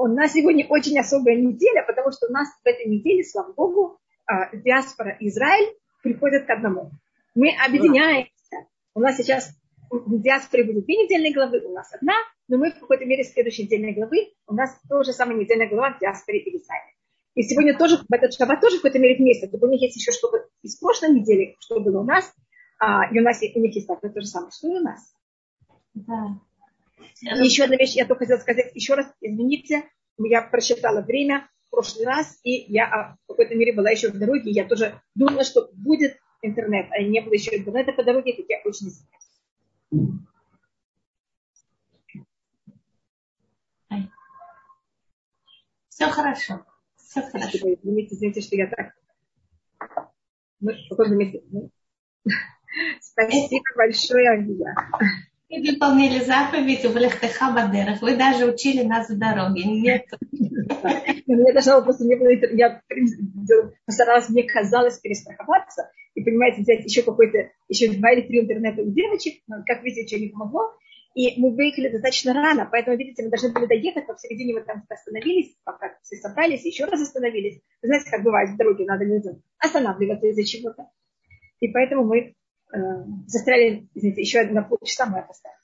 У нас сегодня очень особая неделя, потому что у нас в этой неделе, слава Богу, а, диаспора Израиль приходит к одному. Мы объединяемся. У нас сейчас в диаспоре будет две недельные главы, у нас одна, но мы в какой-то мере следующей недельной главы, у нас тоже самая недельная глава в диаспоре и. И сегодня тоже, в этот шаббат тоже в какой-то мере вместе. У них есть еще что-то из прошлой недели, что было у нас, а, и у нас у них есть так, то же самое, что и у нас. Да. И еще одна вещь, я только хотела сказать, еще раз, извините, я просчитала время в прошлый раз, и я а, в какой-то мере была еще в дороге, я тоже думала, что будет интернет, а не было еще интернета по дороге, так я очень извиняюсь. Все хорошо. Все хорошо. Извините, извините, что я так. Мы в каком месте? Спасибо большое, Ангия. Вы выполнили заповедь у Влехтеха Бадерах. Вы даже учили нас в дороге. Нет. Мне даже просто не было, я постаралась, мне казалось перестраховаться и, понимаете, взять еще какой-то, еще два или три интернета у девочек, как видите, ничего не помогло. И мы выехали достаточно рано, поэтому, видите, мы должны были доехать, но в середине мы там остановились, пока все собрались, еще раз остановились. Вы знаете, как бывает в дороге, надо людям останавливаться из-за чего-то. И поэтому мы э, застряли, извините, еще на полчаса мы опоздали.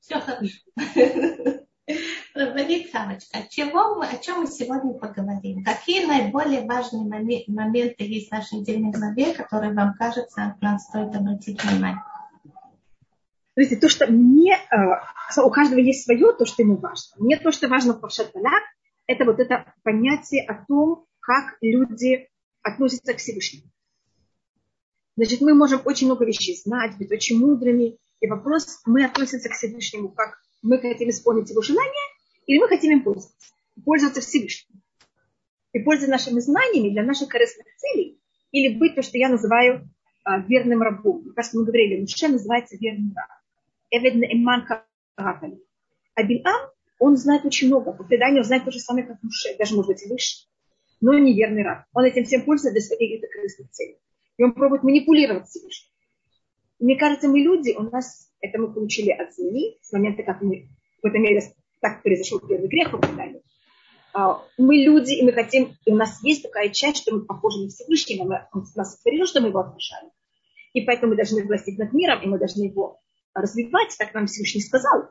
Все хорошо. Хамочка, чего мы, о чем мы сегодня поговорим? Какие наиболее важные моменты есть в нашей недельной главе, которые вам кажется, нам стоит обратить внимание? Смотрите, то, что мне, э, у каждого есть свое, то, что ему важно. Мне то, что важно в Павшаталях, это вот это понятие о том, как люди относятся к Всевышнему. Значит, мы можем очень много вещей знать, быть очень мудрыми. И вопрос, мы относимся к Всевышнему, как мы хотим исполнить его желание, или мы хотим им пользоваться. Пользоваться Всевышним. И пользоваться нашими знаниями для наших корыстных целей. Или быть то, что я называю а, верным рабом. Кажется, мы говорили, Муше называется верным рабом. Эвед Наиман Каратали. А Бильам, он знает очень много. По преданию он знает то же самое, как Муше, даже, может быть, выше. Но неверный раб. Он этим всем пользуется для своих корыстных целей. И он пробует манипулировать Всевышним. Мне кажется, мы люди, у нас это мы получили от земли, с момента, как мы в этом мере так произошел первый грех по преданию. А, мы люди, и мы хотим, и у нас есть такая часть, что мы похожи на Всевышнего, он нас сотворил, что мы его отношаем. И поэтому мы должны властить над миром, и мы должны его развивать, так нам Всевышний сказал.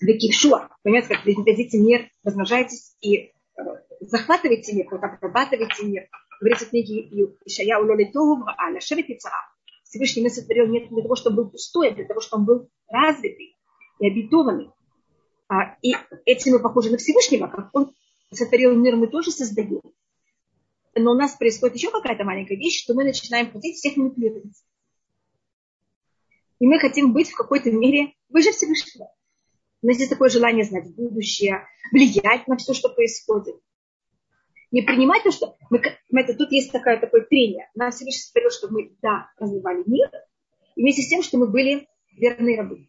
Векившуа. Понимаете, как дадите мир, размножайтесь и э, захватывайте мир, вот обрабатывайте мир. Говорится в книге Ишая Улоли Тогу, а Нашевит Всевышний мир сотворил не для того, чтобы был пустой, а для того, чтобы он был развитый и обетованный. А, и этим мы похожи на Всевышнего, как он сотворил мир, мы тоже создаем. Но у нас происходит еще какая-то маленькая вещь, что мы начинаем хотеть всех манипулировать. И мы хотим быть в какой-то мере выше Всевышнего. У нас есть такое желание знать будущее, влиять на все, что происходит. Не принимать то, что... Мы, это, тут есть такое, такое трение. Нам Всевышний сотворил, чтобы мы, да, развивали мир, и вместе с тем, что мы были верные рабы.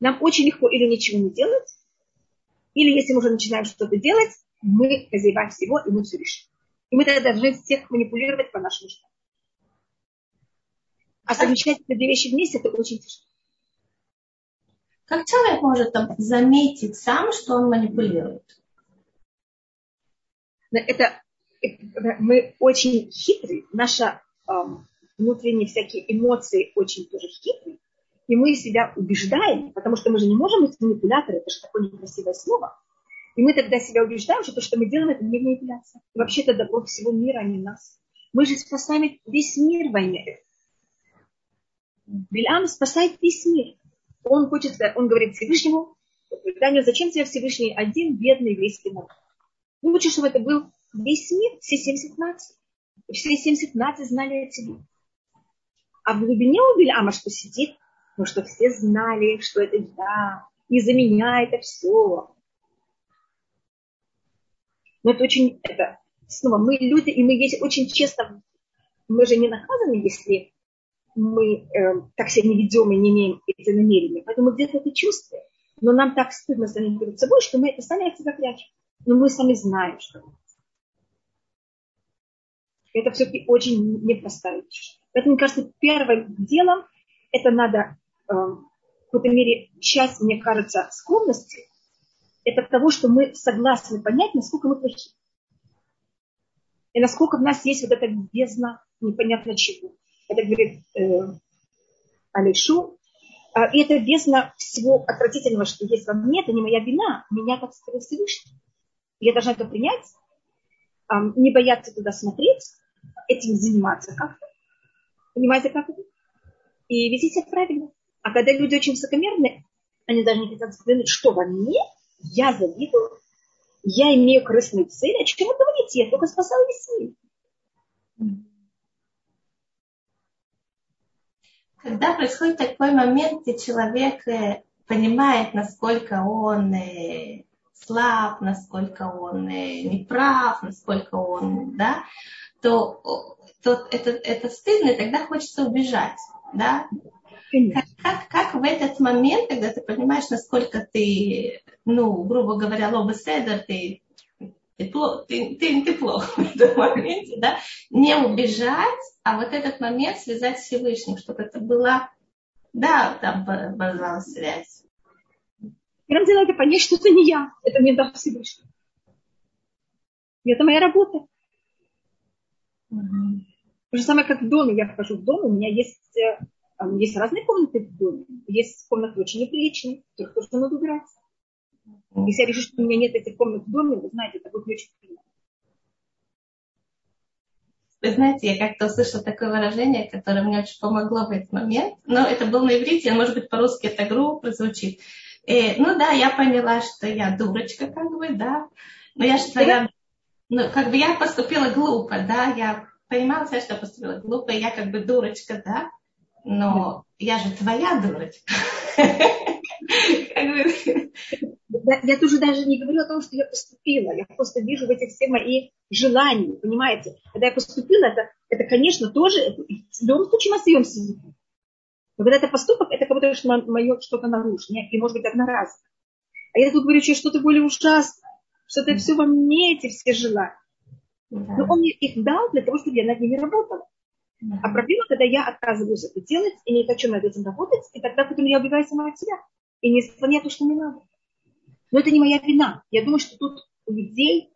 Нам очень легко или ничего не делать, или если мы уже начинаем что-то делать, мы хозяева всего, и мы все решим. И мы тогда должны всех манипулировать по нашему желанию. А совмещать эти две вещи вместе, это очень тяжело. Как человек может там, заметить сам, что он манипулирует? Это мы очень хитрые. Наши эм, внутренние всякие эмоции очень тоже хитрые. И мы себя убеждаем, потому что мы же не можем быть манипуляторы, это же такое некрасивое слово. И мы тогда себя убеждаем, что то, что мы делаем, это не манипуляция. И вообще это добро всего мира, а не нас. Мы же спасаем весь мир войне. Билам спасает весь мир. Он хочет, он говорит Всевышнему, зачем тебе Всевышний один бедный еврейский народ? Лучше, чтобы это был весь мир, все 70 наций. Все 70 наций знали о тебе. А в глубине у Биляма что сидит? Ну, что все знали, что это я, и за меня это все. Но это очень, это, снова, мы люди, и мы есть очень честно, мы же не наказаны, если мы э, так себя не ведем и не имеем эти намерения. Поэтому где-то это чувствуем. Но нам так стыдно самим перед собой, что мы это сами от себя прячем. Но мы сами знаем, что это. Все-таки очень непростая вещь. Поэтому, мне кажется, первым делом это надо э, в какой-то мере часть, мне кажется, скромности это того, что мы согласны понять, насколько мы плохи. И насколько в нас есть вот эта бездна непонятно чего. Это говорит э, Алишу. А, и это бездна всего отвратительного, что есть во мне, это не моя вина, меня как сказал Всевышний. Я должна это принять, не бояться туда смотреть, этим заниматься как-то. Понимаете, как это? И вести себя правильно. А когда люди очень высокомерны, они не хотят взглянуть, что во мне, я завидую, я имею корыстные цели. О чем вы говорите? Я только спасаю весь мир. Когда происходит такой момент, где человек э, понимает, насколько он э, слаб, насколько он э, неправ, насколько он, да, то, то это, это стыдно, и тогда хочется убежать, да. Как, как, как в этот момент, когда ты понимаешь, насколько ты, ну, грубо говоря, лоба седер, ты, ты, ты, ты, ты плохо в этом моменте, да, не убежать, а вот этот момент связать с Всевышним, чтобы это была, да, там образовалась связь. Первым делом это понять, что это не я, это мне дал Всевышний. И это моя работа. То же самое, как в доме. Я вхожу в дом, у меня есть э, есть разные комнаты в доме. Есть комнаты очень неприличные, их тоже надо убирать. Если я решу, что у меня нет этих комнат в доме, вы знаете, это будет не очень приятно. Вы знаете, я как-то услышала такое выражение, которое мне очень помогло в этот момент. Но это было на иврите, может быть, по-русски это грубо прозвучит. И, ну да, я поняла, что я дурочка, как бы, да. Но я что я, ну, как бы я поступила глупо, да, я понимала, что я поступила глупо, я как бы дурочка, да но я же твоя дурочка. Я тоже даже не говорю о том, что я поступила. Я просто вижу в этих все мои желания, понимаете? Когда я поступила, это, это конечно, тоже, в любом случае мы остаемся. Но когда это поступок, это как будто что мое что-то нарушено, и может быть одноразово. А я тут говорю что что-то более ужасное, что это все во мне, эти все желания. Но он мне их дал для того, чтобы я над ними работала. А проблема, когда я отказываюсь это делать и не хочу над этим работать, и тогда потом я убиваю сама от себя. И не исполняю то, что мне надо. Но это не моя вина. Я думаю, что тут у людей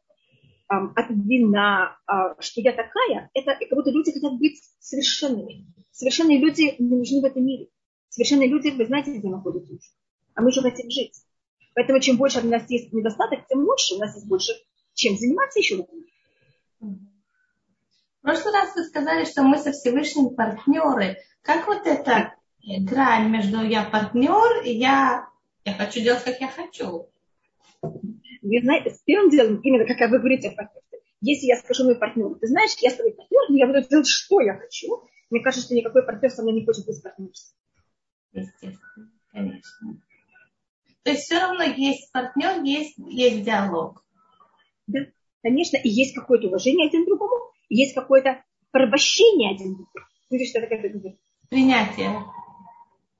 от вина, э, что я такая, это как будто люди хотят быть совершенными. Совершенные люди не нужны в этом мире. Совершенные люди, вы знаете, где находятся уже. А мы же хотим жить. Поэтому чем больше у нас есть недостаток, тем лучше. У нас есть больше чем заниматься еще. В прошлый раз вы сказали, что мы со Всевышним партнеры. Как вот эта грань между я партнер и я, я хочу делать, как я хочу? Вы знаете, с первым делом, именно как вы говорите о партнерстве, если я скажу мой партнер, ты знаешь, я с тобой партнер, но я буду делать, что я хочу, мне кажется, что никакой партнер со мной не хочет быть партнерством. Естественно, конечно. То есть все равно есть партнер, есть, есть диалог. Да, конечно, и есть какое-то уважение один к другому, есть какое-то порабощение один другого. Видишь, что это как Принятие.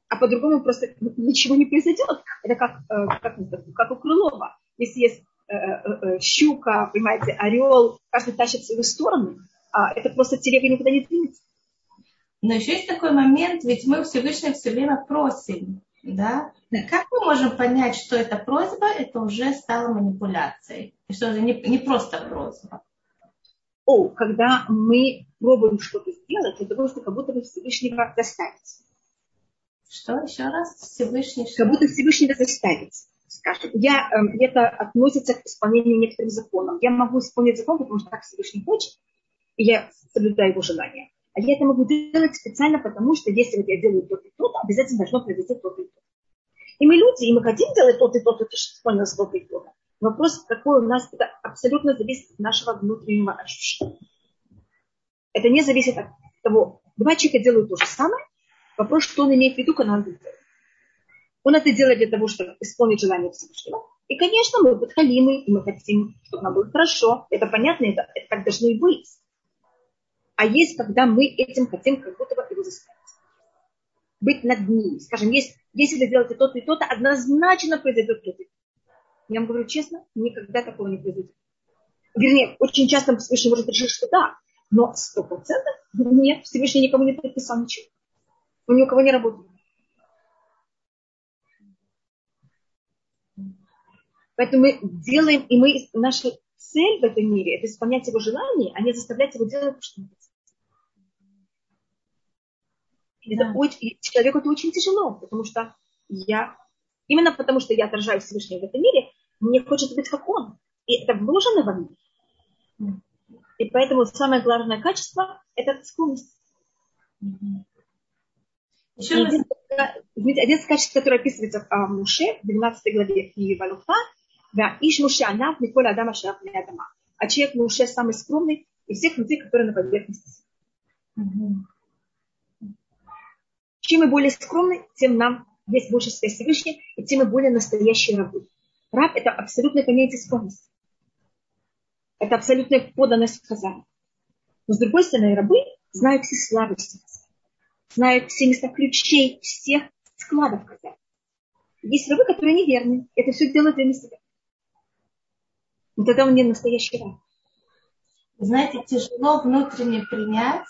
А по-другому просто ничего не произойдет. Это как, э, как, как у Крылова. Если есть э, э, щука, понимаете, орел, каждый тащит в свою сторону, а это просто телега никуда не двинется. Но еще есть такой момент, ведь мы Всевышний все время просим, да? Как мы можем понять, что это просьба, это уже стало манипуляцией, что это не, не просто просьба? О, когда мы пробуем что-то сделать для того, чтобы как будто бы Всевышнего заставить. Что еще раз? Всевышний что? Как будто Всевышнего заставить. Я, э, это относится к исполнению некоторым законам. Я могу исполнить закон, потому что так Всевышний хочет, и я соблюдаю его желание. А я это могу делать специально, потому что если вот я делаю то и то, обязательно должно произойти то и то. И мы люди, и мы хотим делать то и то, то, что исполнилось то и то. Вопрос, какой у нас, это абсолютно зависит от нашего внутреннего ощущения. Это не зависит от того, два человека делают то же самое. Вопрос, что он имеет в виду, когда он это делает. Он это делает для того, чтобы исполнить желание Всевышнего. И, конечно, мы подхалимы, и мы хотим, чтобы нам было хорошо. Это понятно, это, это так должно и быть. А есть, когда мы этим хотим как будто бы его заставить. Быть над ним. Скажем, есть, если вы делаете то-то и то-то, однозначно произойдет то-то. Я вам говорю честно, никогда такого не произойдет. Вернее, очень часто Всевышний может решить, что да, но сто процентов нет, Всевышний никому не предписал ничего. Он ни у кого не работает. Поэтому мы делаем, и мы, наша цель в этом мире – это исполнять его желание, а не заставлять его делать то, что он это очень, человеку это очень тяжело, потому что я, именно потому что я отражаю Всевышнего в этом мире, мне хочется быть как он. И это вложено во мне. И поэтому самое главное качество – это склонность. Еще один, один из качеств, который описывается в Муше, в 12 главе книги Валуфа, да, Иш Муше Анав, Николя Адама Шараф Адама. А человек Муше самый скромный из всех людей, которые на поверхности. Чем мы более скромны, тем нам есть больше связь Всевышней, и тем мы более настоящие рабы. Раб – это абсолютное понятие скромности. Это абсолютная поданность сказания. Но с другой стороны, рабы знают все слабости, знают все места ключей всех складов казани. Есть рабы, которые неверны. Это все делают для себя. Но тогда он не настоящий раб. Знаете, тяжело внутренне принять.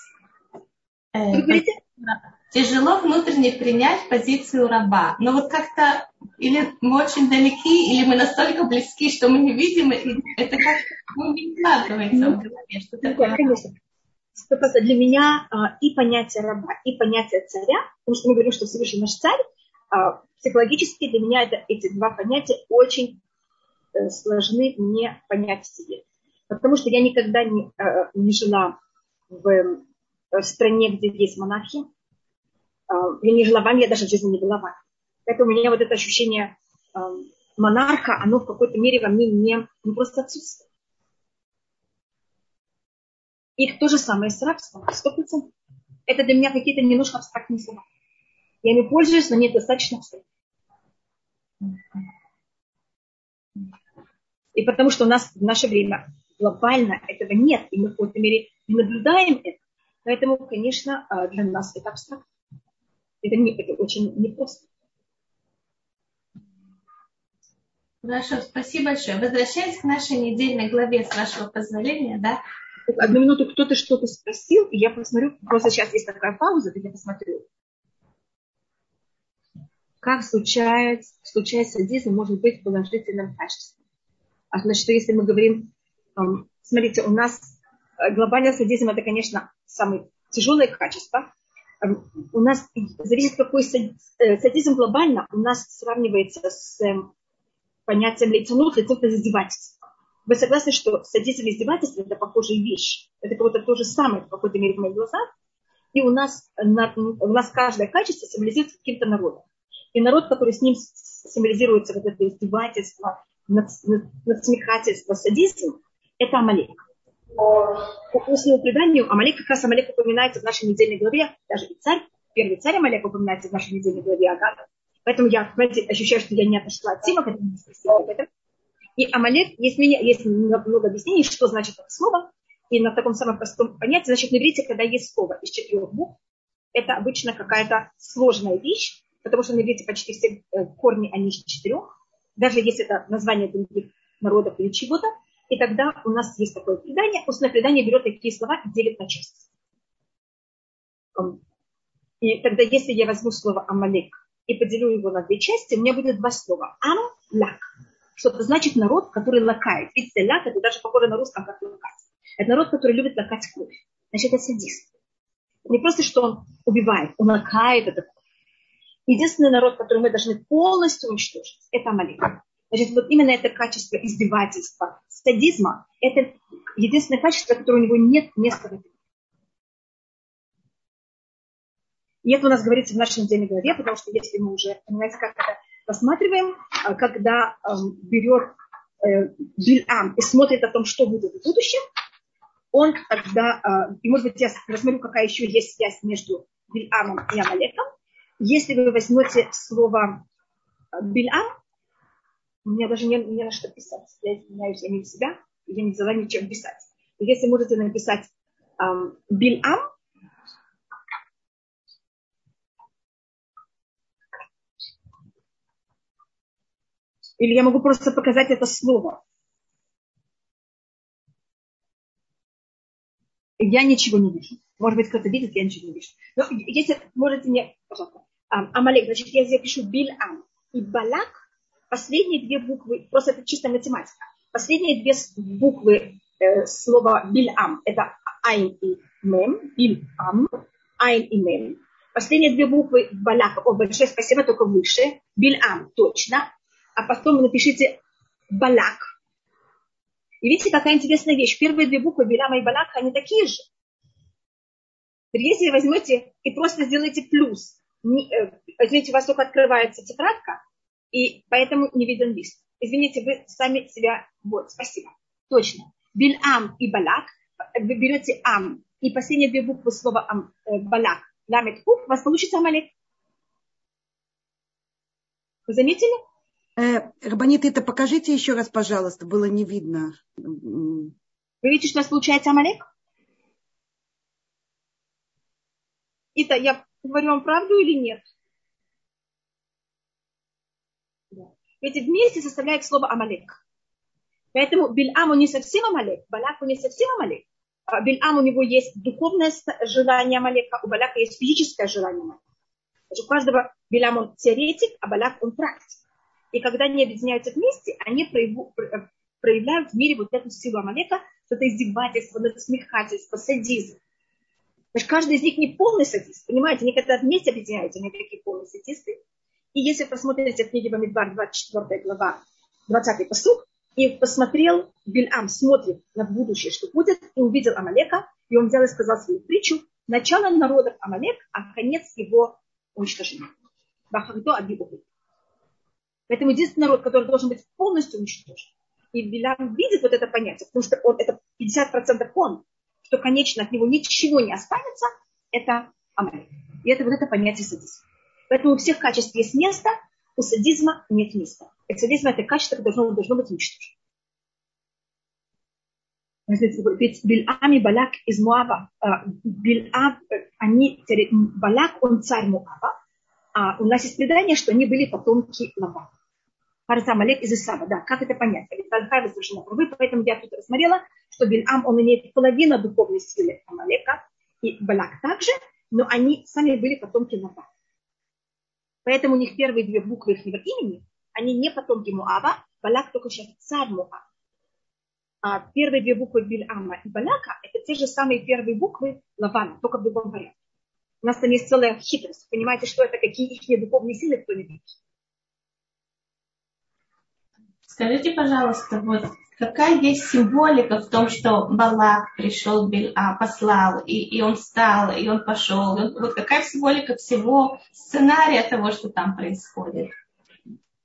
Э, тяжело внутренне принять позицию раба. Но вот как-то или мы очень далеки, или мы настолько близки, что мы не видим, и это как-то ну, не вкладывается в голове. Что такое? Конечно. Просто для меня а, и понятие раба, и понятие царя, потому что мы говорим, что Всевышний наш царь, а, психологически для меня это, эти два понятия очень сложны мне понять себе. Потому что я никогда не, э, не жила в, э, в стране, где есть монархия. Я не жила в Англии, я даже в жизни не была в Англии. Поэтому у меня вот это ощущение э, монарха, оно в какой-то мере во мне не, не просто отсутствует. И то же самое с рабством, сто процентов. Это для меня какие-то немножко абстрактные слова. Я ими пользуюсь, но нет достаточно абстрактно. И потому что у нас в наше время глобально этого нет, и мы в какой-то мере не наблюдаем это. Поэтому, конечно, э, для нас это абстрактно. Это, не, это очень непросто. Хорошо, спасибо большое. Возвращаясь к нашей недельной главе, с вашего позволения, да? Одну минуту кто-то что-то спросил, и я посмотрю, просто сейчас есть такая пауза, я посмотрю. Как случается, случается садизм может быть положительным качеством? А значит, если мы говорим, смотрите, у нас э, глобальный садизм это, конечно, самое тяжелое качество. У нас зависит, какой э, садизм глобально у нас сравнивается с эм, понятием лиценут это издевательство. Вы согласны, что садизм и издевательство это похожие вещи? Это как будто то же самое в какой-то мере в моих глазах. И у нас, у нас каждое качество символизирует каким-то народом. И народ, который с ним символизируется вот это издевательство, надсмехательство, садизм, это Амалек. По устному преданию Амалек, как раз Амалек упоминается в нашей недельной главе, даже и царь, первый царь Амалек упоминается в нашей недельной главе Агата. Поэтому я, знаете, ощущаю, что я не отошла от темы, когда спросила об этом. И Амалек, есть, меня, есть много объяснений, что значит это слово. И на таком самом простом понятии, значит, на иврите, когда есть слово из четырех букв, это обычно какая-то сложная вещь, потому что на иврите почти все э, корни, они из четырех, даже если это название других народов или чего-то. И тогда у нас есть такое предание. Устное предание берет такие слова и делит на части. И тогда, если я возьму слово Амалек и поделю его на две части, у меня будет два слова. Ам, лак. Что это значит народ, который лакает. Видите, лак это даже похоже на русском, как лакать. Это народ, который любит лакать кровь. Значит, это садист. Не просто, что он убивает, он лакает это. Единственный народ, который мы должны полностью уничтожить, это Амалик. Значит, вот именно это качество издевательства, садизма, это единственное качество, которое у него нет места в этом И это у нас говорится в нашей недельной главе, потому что если мы уже, понимаете, как это рассматриваем, а, когда эм, берет э, Бильам и смотрит о том, что будет в будущем, он тогда, э, и может быть я рассмотрю, какая еще есть связь между Бильамом и Амалеком. Если вы возьмете слово э, Бильам, у меня даже не, не на что писать. Я извиняюсь, я не себя, я не взяла ничем писать. Если можете написать эм, Бильам, Или я могу просто показать это слово. Я ничего не вижу. Может быть, кто-то видит, я ничего не вижу. Но если можете мне, пожалуйста, Амалек, значит, я пишу Биль Ам. И Балак, последние две буквы, просто это чистая математика, последние две буквы э, слова Бильам, это Айн и Мем, Бильам, Айн и Мем. Последние две буквы Балак, о, большое спасибо, только выше, Бильам, точно. А потом напишите Балак. И видите, какая интересная вещь. Первые две буквы Биляма и Балак, они такие же. Если возьмете и просто сделаете плюс, э, возьмите, у вас только открывается тетрадка, и поэтому не виден лист. Извините, вы сами себя... Вот, спасибо. Точно. Бильам и Балак. Вы берете Ам и последние две буквы слова ам, э, Балак. Ламет Куф, у вас получится Амалек. Вы заметили? Э, Рабанит, это покажите еще раз, пожалуйста, было не видно. Вы видите, что у нас получается Амалек? Это я говорю вам правду или нет? Эти вместе составляют слово Амалек. Поэтому Бильам не совсем Амалек, Балак не совсем Амалек. А Бильам у него есть духовное желание Амалека, у Балака есть физическое желание Амалека. У каждого Билям он теоретик, а Балак он практик. И когда они объединяются вместе, они проявляют в мире вот эту силу Амалека, это издевательство, насмехательство, садизм. Значит, каждый из них не полный садист, понимаете? Они когда вместе объединяются, они такие полные садисты. И если посмотрите книги Бамидбар, 24 глава, 20 посуд, и посмотрел, Бильам смотрит на будущее, что будет, и увидел Амалека, и он взял и сказал свою притчу, начало народов Амалек, а конец его уничтожения. Бахагдо Абибуху. Поэтому единственный народ, который должен быть полностью уничтожен. И Билям видит вот это понятие, потому что он, это 50% он, что, конечно, от него ничего не останется, это Амалек. И это вот это понятие садизма. Поэтому у всех качеств есть место, у садизма нет места. И садизм это качество, которое должно, должно быть уничтожено. Ведь Бильам и Балак из Муава, а, Бильам, они, Балак, он царь Муава, а у нас есть предание, что они были потомки Лавана. Парзам Олег из Исава, да, как это понять? Талхай совершенно правы, поэтому я тут рассмотрела, что Бильам, он имеет половину духовной силы Амалека, и Балак также, но они сами были потомки Лавана. Поэтому у них первые две буквы их имени, они не потомки Муава, Балак только сейчас царь Муава. А первые две буквы Бильама и Балака – это те же самые первые буквы Лавана, только в другом порядке. У нас там есть целая хитрость. Понимаете, что это, какие их духовные силы, кто не видит. Скажите, пожалуйста, вот какая есть символика в том, что Балак пришел, а, послал, и, и он встал, и он пошел. Вот какая символика всего сценария того, что там происходит?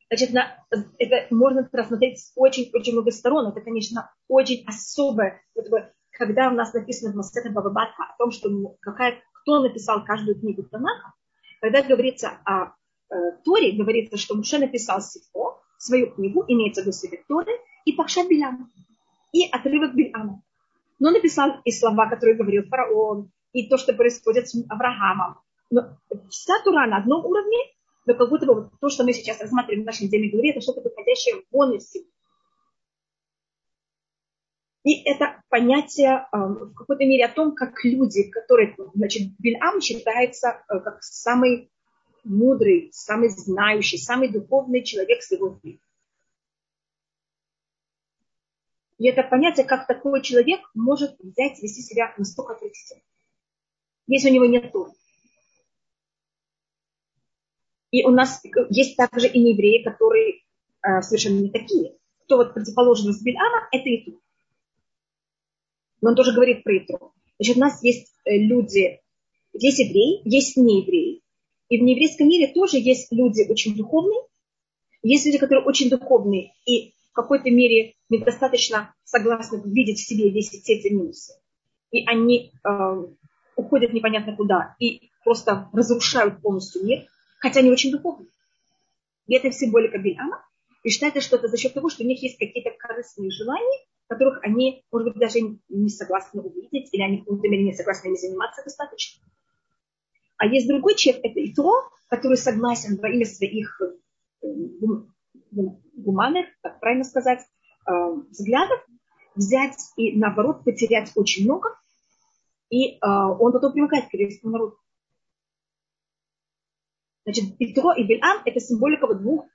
Значит, на, это можно рассмотреть с очень-очень много сторон. Это, конечно, очень особое. Вот, когда у нас написано в Масехе Бабабатха о том, что какая, кто написал каждую книгу Танаха, когда говорится о э, Торе, говорится, что Муше написал Сифо, свою книгу, имеется в виду Свет Торы, и Пахшат Биляма, и отрывок Биляма. Но написал и слова, которые говорил фараон, и то, что происходит с Авраамом. Но вся Тура на одном уровне, но как будто бы то, что мы сейчас рассматриваем в нашей теме говорит, это что-то выходящее вон из себя. И это понятие э, в какой-то мере о том, как люди, которые, значит, Бильам считается э, как самый мудрый, самый знающий, самый духовный человек своего времени. И это понятие, как такой человек может взять, вести себя настолько отвратительно, если у него нет Торы. И у нас есть также и евреи, которые э, совершенно не такие. Кто вот противоположность Бильама, это и тут но он тоже говорит про Итру. Значит, у нас есть э, люди, есть евреи, есть неевреи. И в нееврейском мире тоже есть люди очень духовные, есть люди, которые очень духовные и в какой-то мере недостаточно согласны видеть в себе весь эти минусы. И они э, уходят непонятно куда и просто разрушают полностью мир, хотя они очень духовные. И это символика Бильама. И считается, что это за счет того, что у них есть какие-то корыстные желания, которых они, может быть, даже не согласны увидеть, или они в каком-то не согласны ими заниматься достаточно. А есть другой человек, это и то, который согласен во имя своих э, гуманных, так правильно сказать, э, взглядов, взять и, наоборот, потерять очень много, и э, он потом примыкает к еврейскому народу. Значит, Итро и Бельам – это символика вот двух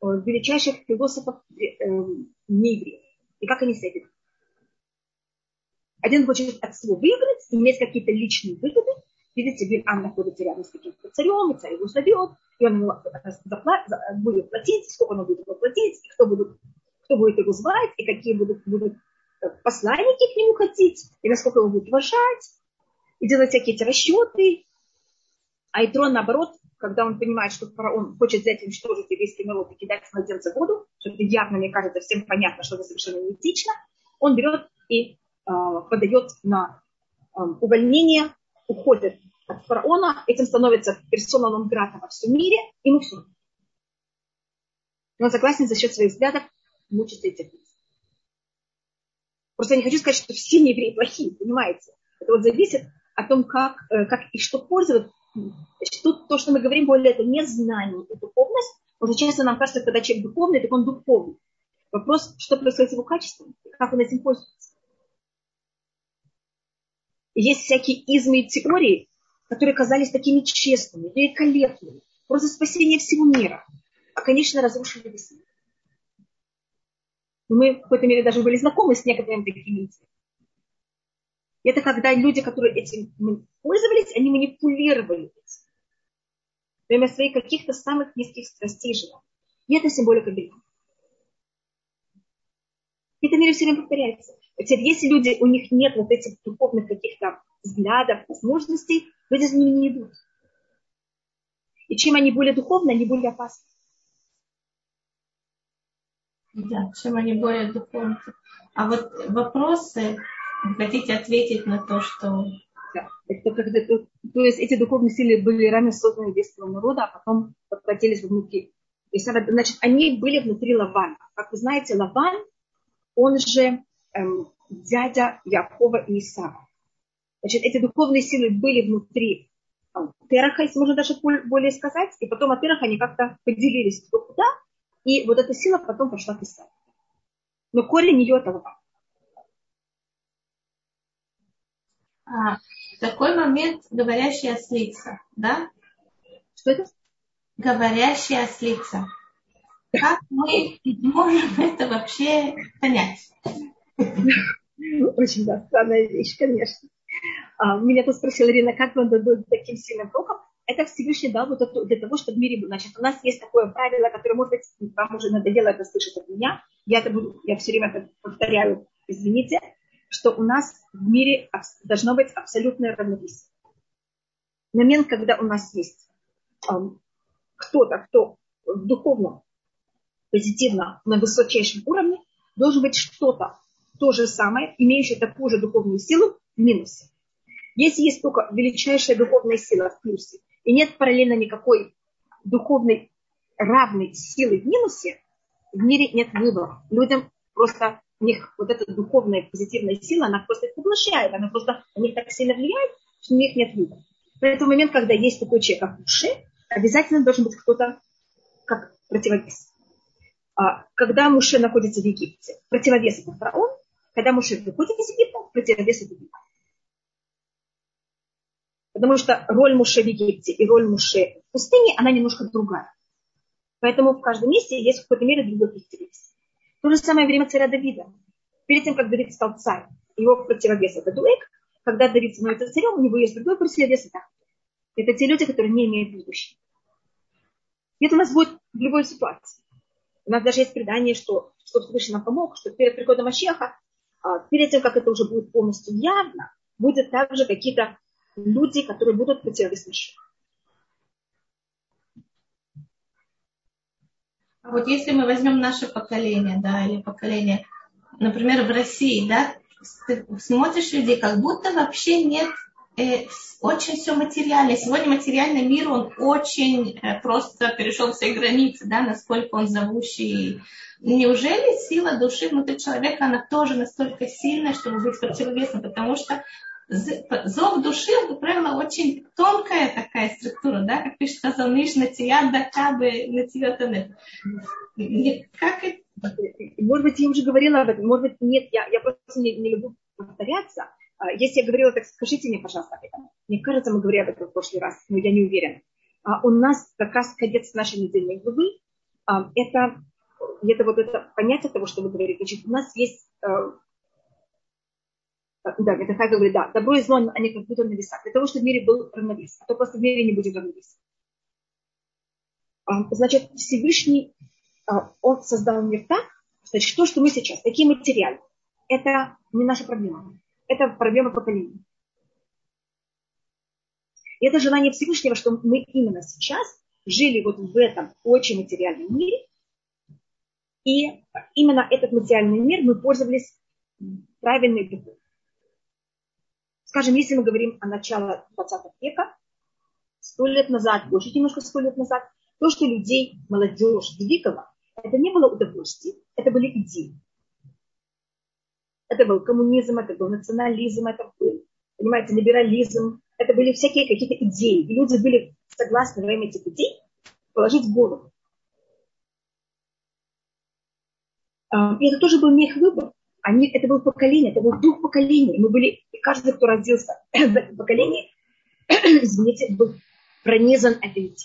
величайших философов неевреев. И как они с этим? Один хочет от всего выиграть, иметь какие-то личные выгоды. Видите, Бильам находится рядом с каким-то царем, и царь его зовет, и он ему будет платить, сколько он будет платить, и кто будет, кто будет его звать, и какие будут, будут э, посланники к нему ходить, и насколько его будут уважать, и делать всякие эти расчеты. А Итрон, наоборот, когда он понимает, что фараон хочет взять и уничтожить еврейский народ и кидать младенца в воду, что это явно, мне кажется, всем понятно, что это совершенно неэтично, он берет и э, подает на э, увольнение, уходит от фараона, этим становится персона нон грата во всем мире, и мы все. он согласен за счет своих взглядов мучиться и терпеть. Просто я не хочу сказать, что все евреи плохие, понимаете? Это вот зависит от том, как, э, как и что пользоваться тут то, что мы говорим, более это не знание и духовность. Уже часто нам кажется, когда человек духовный, так он духовный. Вопрос, что происходит с его качеством, как он этим пользуется. Есть всякие измы и теории, которые казались такими честными, великолепными, просто спасение всего мира. А, конечно, разрушили весь мир. Мы в какой-то мере даже были знакомы с некоторыми такими идеями. Это когда люди, которые этим пользовались, они манипулировали этим. Время своих каких-то самых низких страстей жила. И это символика греха. Это мире все время повторяется. Теперь, если люди, у них нет вот этих духовных каких-то взглядов, возможностей, люди за ними не идут. И чем они более духовны, они более опасны. Да, чем они более духовны. А вот вопросы, хотите ответить на то, что... Да. Это, когда, то, то есть эти духовные силы были ранее созданы своего народа, а потом воплотились внутри. Есть, значит, они были внутри Лавана. Как вы знаете, Лаван, он же эм, дядя Якова и Исава. Значит, эти духовные силы были внутри Тераха, если можно даже более сказать, и потом от Тераха они как-то поделились кто куда, и вот эта сила потом пошла к Исаву. Но корень ее это Лаван. А, такой момент говорящая ослица, да? Что это? Говорящая ослица. Как мы можем это вообще понять? Очень да, странная вещь, конечно. А, меня тут спросила Ирина, как он дадут таким сильным рукам? Это Всевышний дал вот это для того, чтобы в мире был. Значит, у нас есть такое правило, которое, может быть, вам уже надоело это слышать от меня. Я это буду, я все время это повторяю, извините что у нас в мире должно быть абсолютное равновесие. Момент, когда у нас есть кто-то, кто в духовном, позитивно, на высочайшем уровне, должен быть что-то то же самое, имеющее такую же духовную силу в минусе. Если есть только величайшая духовная сила в плюсе, и нет параллельно никакой духовной равной силы в минусе, в мире нет выбора. Людям просто у них вот эта духовная позитивная сила, она просто их поглощает, она просто на них так сильно влияет, что у них нет выбора. Поэтому момент, когда есть такой человек, как Муше, обязательно должен быть кто-то как противовес. А когда Муше находится в Египте, противовес это фараон, когда Муше выходит из Египта, это Египет. Потому что роль Муше в Египте и роль Муше в пустыне, она немножко другая. Поэтому в каждом месте есть в какой-то мере другой противовес. То же самое время царя Давида. Перед тем, как Давид стал царем, его противовес это Дуэк. Когда Давид становится царем, у него есть другой противовес это Это те люди, которые не имеют будущего. И это у нас будет в любой ситуации. У нас даже есть предание, что, что Всевышний нам помог, что перед приходом Машеха, а, перед тем, как это уже будет полностью явно, будет также какие-то люди, которые будут противовес Машеха. А вот если мы возьмем наше поколение, да, или поколение, например, в России, да, ты смотришь людей, как будто вообще нет очень все материально. Сегодня материальный мир, он очень э, просто перешел все границы, да, насколько он зовущий. Неужели сила души внутри человека, она тоже настолько сильная, чтобы быть противовесом? Потому что зов души, как правило, очень тонкая такая структура, да, как пишет Хазан Иш, на тебя дакабы, на тебя. Как это? Может быть, я уже говорила об этом, может быть, нет, я, я просто не, не люблю повторяться. А, если я говорила, так скажите мне, пожалуйста, об этом. Мне кажется, мы говорили об этом в прошлый раз, но я не уверена. А у нас как раз конец нашей недельной главы это, это вот это понятие того, что вы говорите. Значит, у нас есть э, да, это как говорит, да, добро и зло, они как будто на весах. Для того, чтобы в мире был равновес. А то просто в мире не будет равновеса. Значит, Всевышний, он создал мир так, значит, то, что мы сейчас, такие материалы, это не наша проблема. Это проблема поколения. И это желание Всевышнего, что мы именно сейчас жили вот в этом очень материальном мире, и именно этот материальный мир мы пользовались правильной любовью. Скажем, если мы говорим о начале 20 века, сто лет назад, больше немножко сто лет назад, то, что людей, молодежь двигало, это не было удовольствие, это были идеи. Это был коммунизм, это был национализм, это был, понимаете, либерализм, это были всякие какие-то идеи. И люди были согласны во имя этих идей положить в голову. А, и это тоже был не их выбор. Они, это был поколение, это был дух поколения. Мы были, и каждый, кто родился в этом поколении, извините, был пронизан этой идеей.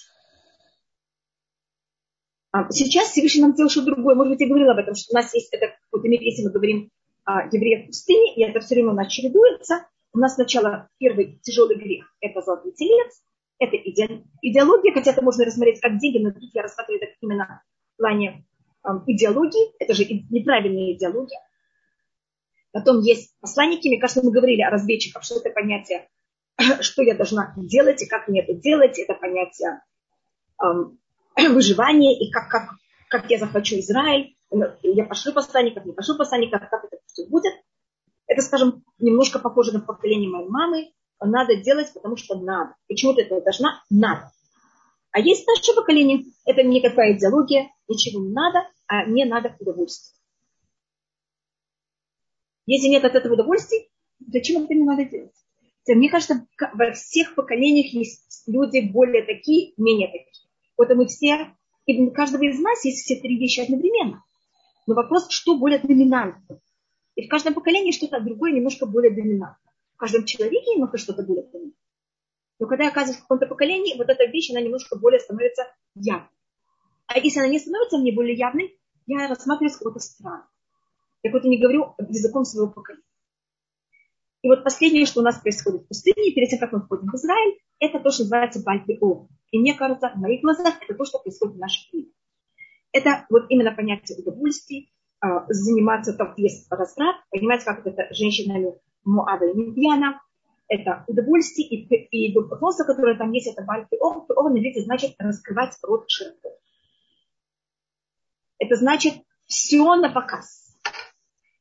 А сейчас Всевышний нам сделал что-то другое. Может быть, я говорила об этом, что у нас есть это, вот если мы говорим о евреях в пустыне, и это все время у нас чередуется. У нас сначала первый тяжелый грех – это золотой телец, это идеология, хотя это можно рассмотреть как деньги, но тут я рассматриваю это именно в плане э, идеологии, это же неправильная идеология. Потом есть посланники, мне кажется, мы говорили о разведчиках, что это понятие, что я должна делать и как мне это делать, это понятие эм, выживания и как, как, как я захвачу Израиль, я пошлю посланников, не пошлю посланников, как это все будет. Это, скажем, немножко похоже на поколение моей мамы. Надо делать, потому что надо. Почему-то это должна, надо. А есть наше поколение, это никакая идеология, ничего не надо, а мне надо удовольствие. Если нет от этого удовольствия, зачем это не надо делать? Мне кажется, во всех поколениях есть люди более такие, менее такие. Вот мы все, и у каждого из нас есть все три вещи одновременно. Но вопрос, что более доминантно. И в каждом поколении что-то другое немножко более доминантно. В каждом человеке немножко что-то более доминантно. Но когда я оказываюсь в каком-то поколении, вот эта вещь, она немножко более становится явной. А если она не становится мне более явной, я рассматриваю с какого-то страна. Я вот не говорю языком своего поколения. И вот последнее, что у нас происходит в пустыне, перед тем, как мы входим в Израиль, это то, что называется Бальпио. И мне кажется, в моих глазах это то, что происходит в нашей мире. Это вот именно понятие удовольствий, а, заниматься, там есть разврат, понимаете, как это женщинами Муада и Медьяна, это удовольствие и, и вопросы, которые там есть, это. Пио на иврите значит раскрывать рот широко. Это значит все на показ.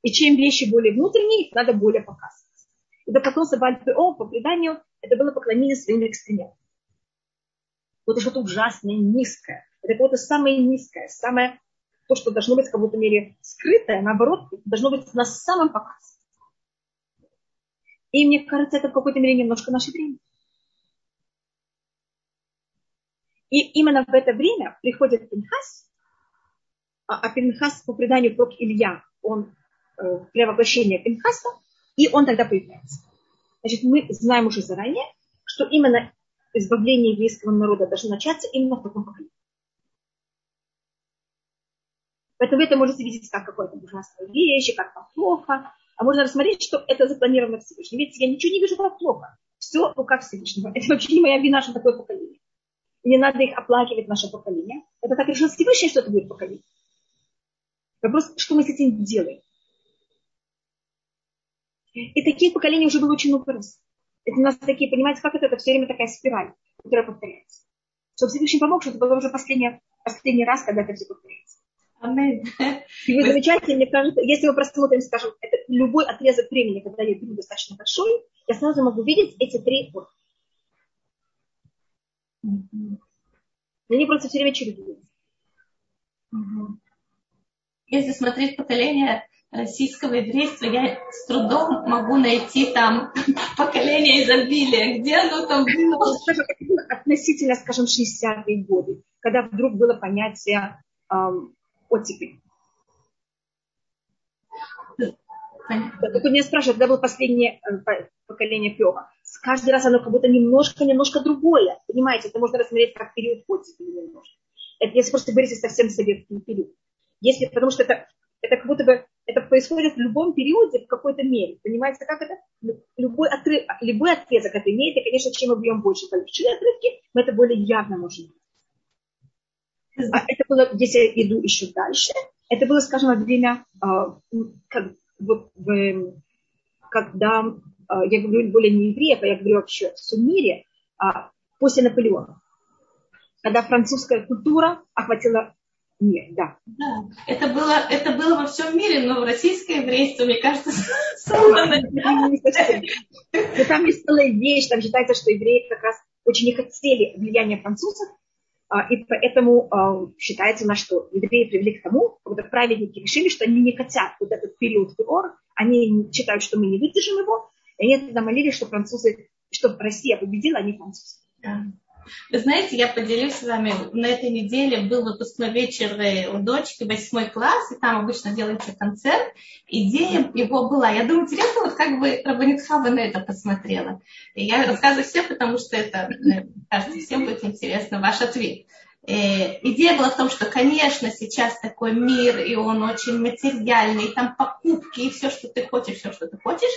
И чем вещи более внутренние, надо более показывать. И до потомства Бальпио, по преданию, это было поклонение своим экстремистам вот что-то ужасное, низкое. Это какое-то самое низкое, самое то, что должно быть в какой-то мере скрытое, наоборот, должно быть на самом показе. И мне кажется, это в какой-то мере немножко наше время. И именно в это время приходит Пинхас, а, а Пинхас по преданию пророк Илья, он э, превоплощение Пинхаса, и он тогда появляется. Значит, мы знаем уже заранее, что именно избавление еврейского народа должно начаться именно в таком поколении. Поэтому это можете видеть как какое-то ужасная вещь, как там плохо. А можно рассмотреть, что это запланировано Всевышним. Видите, я ничего не вижу как плохо. Все в руках Всевышнего. Это вообще не моя вина, что такое поколение. И не надо их оплакивать, наше поколение. Это так решил Всевышний, что это будет поколение. Вопрос, что мы с этим делаем. И таких поколений уже было очень много раз. Это у нас такие, понимаете, как это, это все время такая спираль, которая повторяется. Чтобы Всевышний помог, что это было уже последний, последний раз, когда это все повторяется. Аминь. Вы замечаете, мне кажется, если мы просмотрим, скажем, это любой отрезок времени, когда я беру достаточно большой, я сразу могу видеть эти три вот. Они просто все время чередуются. Если смотреть поколение российского еврейства я с трудом могу найти там поколение изобилия. Где оно там было? Относительно, скажем, 60-е годы, когда вдруг было понятие эм, оттепель. Тут меня спрашивают, когда было последнее э, поколение Пеха. Каждый раз оно как будто немножко-немножко другое. Понимаете, это можно рассмотреть как период оттепели немножко. Это, если просто говорить совсем советский период. Если, потому что это, это как будто бы это происходит в любом периоде в какой-то мере. Понимаете, как это? Любой, отрыв, любой отрезок это имеет, и, конечно, чем мы бьем больше большие отрывки, мы это более явно можем. Это было, если я иду еще дальше, это было, скажем, во время, а, как, вот, в, когда, а, я говорю более не евреев, а я говорю вообще в мире, а, после Наполеона. Когда французская культура охватила мир, да. Да, это было, это было во всем мире, но в российское еврейство, мне кажется, самое Но там есть целая вещь, там считается, что евреи как раз очень не хотели влияния французов, и поэтому а, считается, на что евреи привели к тому, когда праведники решили, что они не хотят вот этот период Феор, они считают, что мы не выдержим его, и они тогда молились, что французы, что Россия победила, а не французы. Вы знаете, я поделюсь с вами, на этой неделе был выпускной вечер у дочки, восьмой класс, и там обычно делается концерт. Идея его была, я думаю, интересно, вот как бы Рабанитхава на это посмотрела. И я рассказываю всем, потому что это, э, кажется, всем будет интересно ваш ответ. Э, идея была в том, что, конечно, сейчас такой мир, и он очень материальный, и там покупки, и все, что ты хочешь, все, что ты хочешь,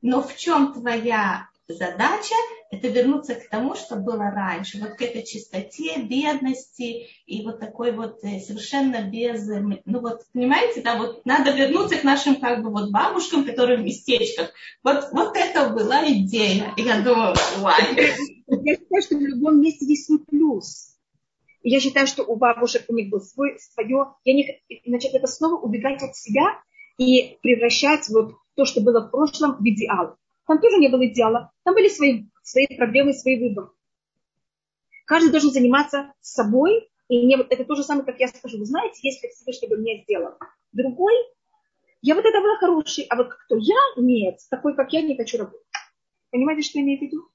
но в чем твоя задача это вернуться к тому, что было раньше, вот к этой чистоте, бедности и вот такой вот э, совершенно без, э, ну вот, понимаете, да, вот надо вернуться к нашим как бы вот бабушкам, которые в местечках. Вот, вот это была идея. И я думаю, вай. Я считаю, что в любом месте есть свой плюс. Я считаю, что у бабушек у них было свой, свое. Я не, значит, это снова убегать от себя и превращать вот то, что было в прошлом, в идеал. Там тоже не было идеала. Там были свои, свои проблемы, свои выборы. Каждый должен заниматься собой. И не, это то же самое, как я скажу. Вы знаете, если Всевышний бы мне сделал другой, я вот это была хороший, а вот кто я, нет, такой, как я, не хочу работать. Понимаете, что я имею в виду?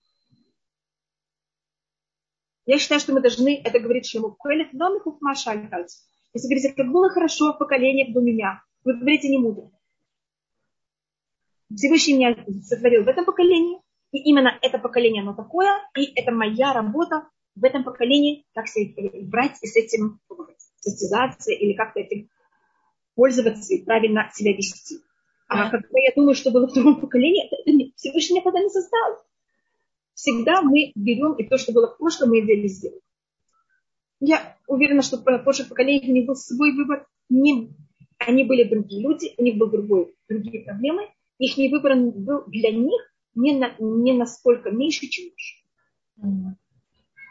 Я считаю, что мы должны, это говорит Шему Куэлет, но мы Если говорите, как было хорошо в поколениях до меня, вы говорите не мудро. Всевышний меня сотворил в этом поколении, и именно это поколение, оно такое, и это моя работа в этом поколении, как брать и с этим состязаться или как-то этим пользоваться и правильно себя вести. А когда я думаю, что было в другом поколении, это Всевышний никогда не создал. Всегда мы берем и то, что было в прошлом, мы взяли сделать. Я уверена, что в прошлых поколениях у них был свой выбор. Не, они были другие люди, у них были другие проблемы, их выбор был для них не, на, не насколько меньше, чем наш.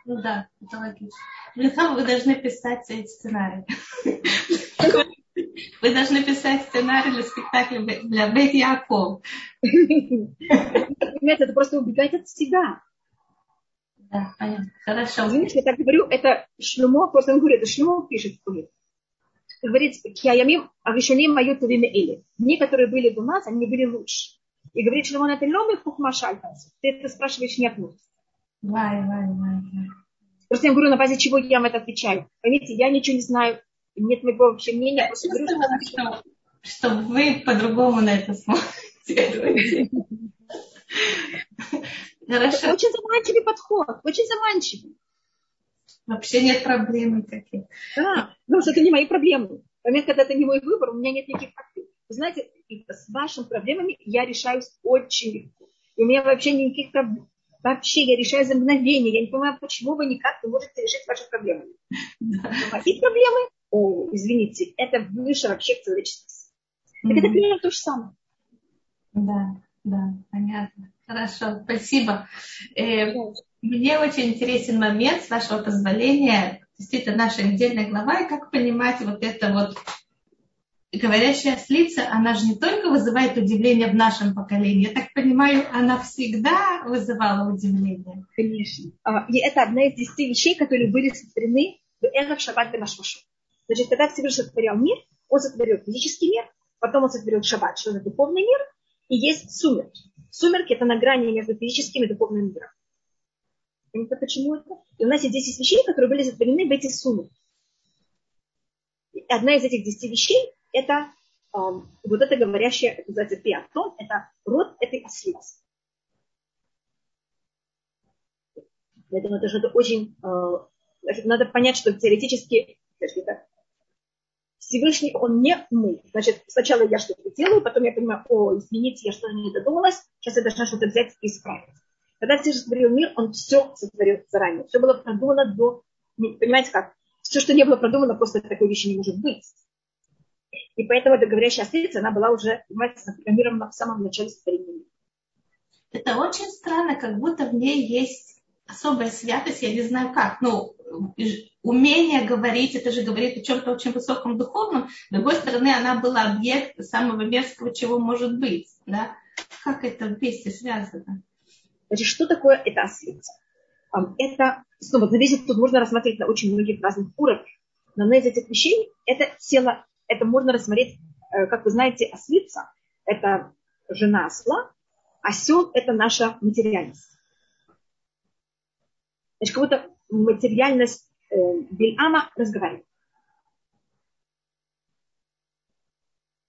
Ну да, это логично. Для того вы должны писать сценарий. Вы должны писать сценарий для спектакля для Бет Яков. Это просто убегать от себя. Да, понятно. Хорошо. Извините, я так говорю, это Шлюмо, просто он говорит, это Шлюмо пишет в говорит, киаямим авишоним мою или. Дни, которые были до нас, они были лучше. И говорит, что он это ломы хухмашальтас. Ты это спрашиваешь не от Вай, вай, вай, Просто я говорю, на базе чего я вам это отвечаю. Поймите, я ничего не знаю, нет моего вообще мнения. Я просто говорю, что, что вы по-другому на это смотрите. Хорошо. Очень заманчивый подход, очень заманчивый. Вообще нет проблем никаких. Да, потому что это не мои проблемы. В момент, когда это не мой выбор, у меня нет никаких проблем. Вы знаете, с вашими проблемами я решаюсь очень легко. И у меня вообще никаких проблем. Вообще я решаю за мгновение. Я не понимаю, почему вы никак не можете решить ваши проблемы. Мои проблемы, о, извините, это выше вообще человечества. Так это примерно то же самое. Да, да, понятно. Хорошо, спасибо. Э, мне очень интересен момент, с вашего позволения, действительно наша недельная глава, и как понимать вот это вот говорящая ослица, она же не только вызывает удивление в нашем поколении, я так понимаю, она всегда вызывала удивление. Конечно. А, и это одна из десяти вещей, которые были сотворены в Эров Шаббат Бенашмашу. Значит, когда Всевышний сотворял мир, он сотворил физический мир, потом он сотворил Шаббат, что это духовный мир, и есть сумерки. Сумерки – это на грани между физическим и духовным миром. Понимаете, почему это? И у нас есть 10 вещей, которые были затворены в эти суммы. одна из этих 10 вещей – это э, вот это говорящее, это называется пиатон, это род этой ослицы. Поэтому это что-то очень, э, надо понять, что теоретически это Всевышний, он не мы. Значит, сначала я что-то делаю, потом я понимаю, о, извините, я что-то не додумалась, сейчас я должна что-то взять и исправить. Когда Всевышний сотворил мир, он все сотворил заранее. Все было продумано до... Понимаете как? Все, что не было продумано, просто такой вещи не может быть. И поэтому эта говорящая острица, она была уже, понимаете, запрограммирована в самом начале сотворения. Это очень странно, как будто в ней есть особая святость, я не знаю как. Ну, умение говорить, это же говорит о чем-то очень высоком духовном. С другой стороны, она была объект самого мерзкого, чего может быть. Да? Как это вместе связано? Значит, что такое эта ослица? Это, снова, зависит, тут можно рассмотреть на очень многих разных уровнях. Но на из этих вещей это тело, это можно рассмотреть, э, как вы знаете, ослица – это жена осла, осел – это наша материальность. Значит, как будто материальность э, Бельама разговаривает.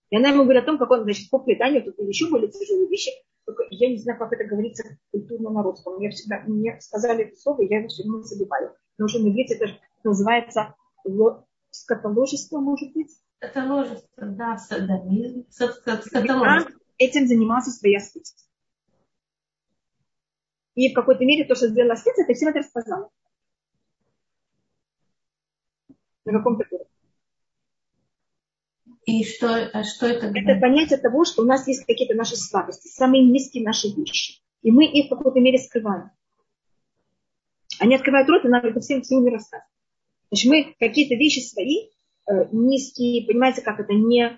И она ему говорит о том, как он, значит, по преданию, тут еще более тяжелые вещи, я не знаю, как это говорится культурно на русском. Мне всегда мне сказали это слово, и я его все время забиваю. Потому что на иврите это называется скотоложество, может быть? Скотоложество, да, садомизм, скотоложество. Этим занимался своя спица. И в какой-то мере то, что сделала спица, ты всем это рассказала. На каком-то уровне. И что, а что это говорит? Это понятие того, что у нас есть какие-то наши слабости, самые низкие наши вещи. И мы их в какой-то мере скрываем. Они открывают рот, и нам это всем всего не рассказывают. Значит, мы какие-то вещи свои, э, низкие, понимаете, как это не...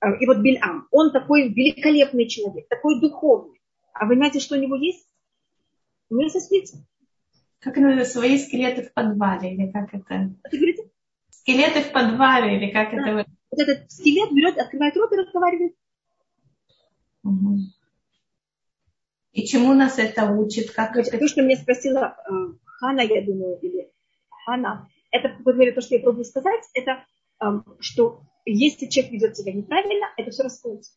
Э, и вот Бельам, он такой великолепный человек, такой духовный. А вы знаете, что у него есть? У него есть. Как это свои скелеты в подвале, или как это? Ты говорите? Скелеты в подвале, или как да. это? Вот этот скелет берет, открывает рот и разговаривает. Угу. И чему нас это учит? Как Значит, это... То, что меня спросила э, Хана, я думаю, или Хана, это, по крайней мере, то, что я пробую сказать, это, э, что если человек ведет себя неправильно, это все расходится.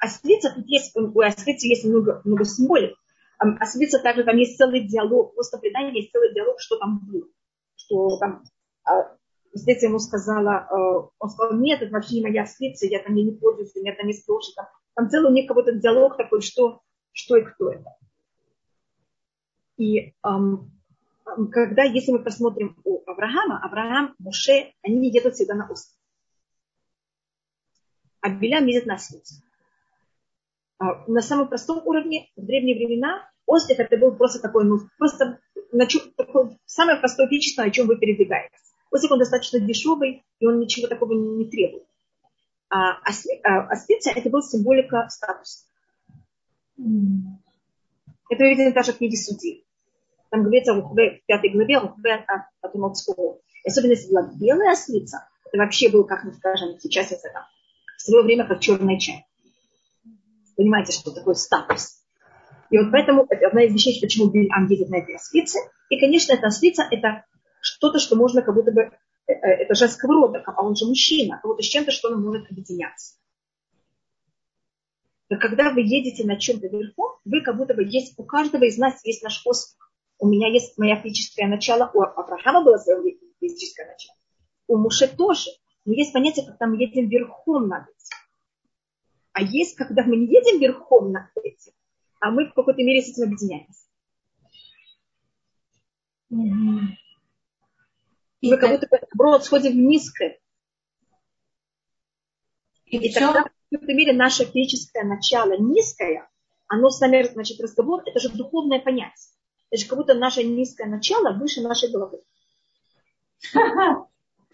Ослица, тут есть, у ослицы есть много, много символик осветится также, там есть целый диалог, просто предание есть целый диалог, что там было. Что там, здесь ему сказала, э, он сказал, нет, это вообще не моя осветица, я там не пользуюсь, меня там есть тоже. Там, там целый у них какой-то диалог такой, что, что и кто это. И когда, если мы посмотрим у Авраама, Авраам, Муше, они едут всегда на остров. А Белям едет на остров. А, на самом простом уровне в древние времена остров это был просто такой, ну, просто на чем, такой, самое простое физическое, на чем вы передвигаетесь. Остров он достаточно дешевый, и он ничего такого не, не требует. А, а, а, а специя это была символика статуса. Это мы видим даже в книге судей. Там говорится в пятой главе, от Умалцкого. Особенно если была белая ослица, это вообще был, как мы скажем, сейчас это там, в свое время как черный чай. Понимаете, что такое статус. И вот поэтому это одна из вещей, почему Бильам едет на этой ослице. И, конечно, эта ослица – это что-то, что можно как будто бы, э, э, это женского рода, а он же мужчина, как будто с чем-то, что он может объединяться. Но когда вы едете на чем-то верхом, вы как будто бы есть, у каждого из нас есть наш остров. У меня есть моя физическое начало, у Авраама было свое физическое начало. У Муше тоже. Но есть понятие, когда мы едем верхом над этим. А есть, когда мы не едем верхом на этим, а мы в какой-то мере с этим объединяемся. Mm-hmm. И мы как будто бы, наоборот, сходим вниз к этому. И, и тогда, в какой-то мере, наше физическое начало низкое, оно с нами, значит, разговор, это же духовное понятие. Это же как будто наше низкое начало выше нашей головы.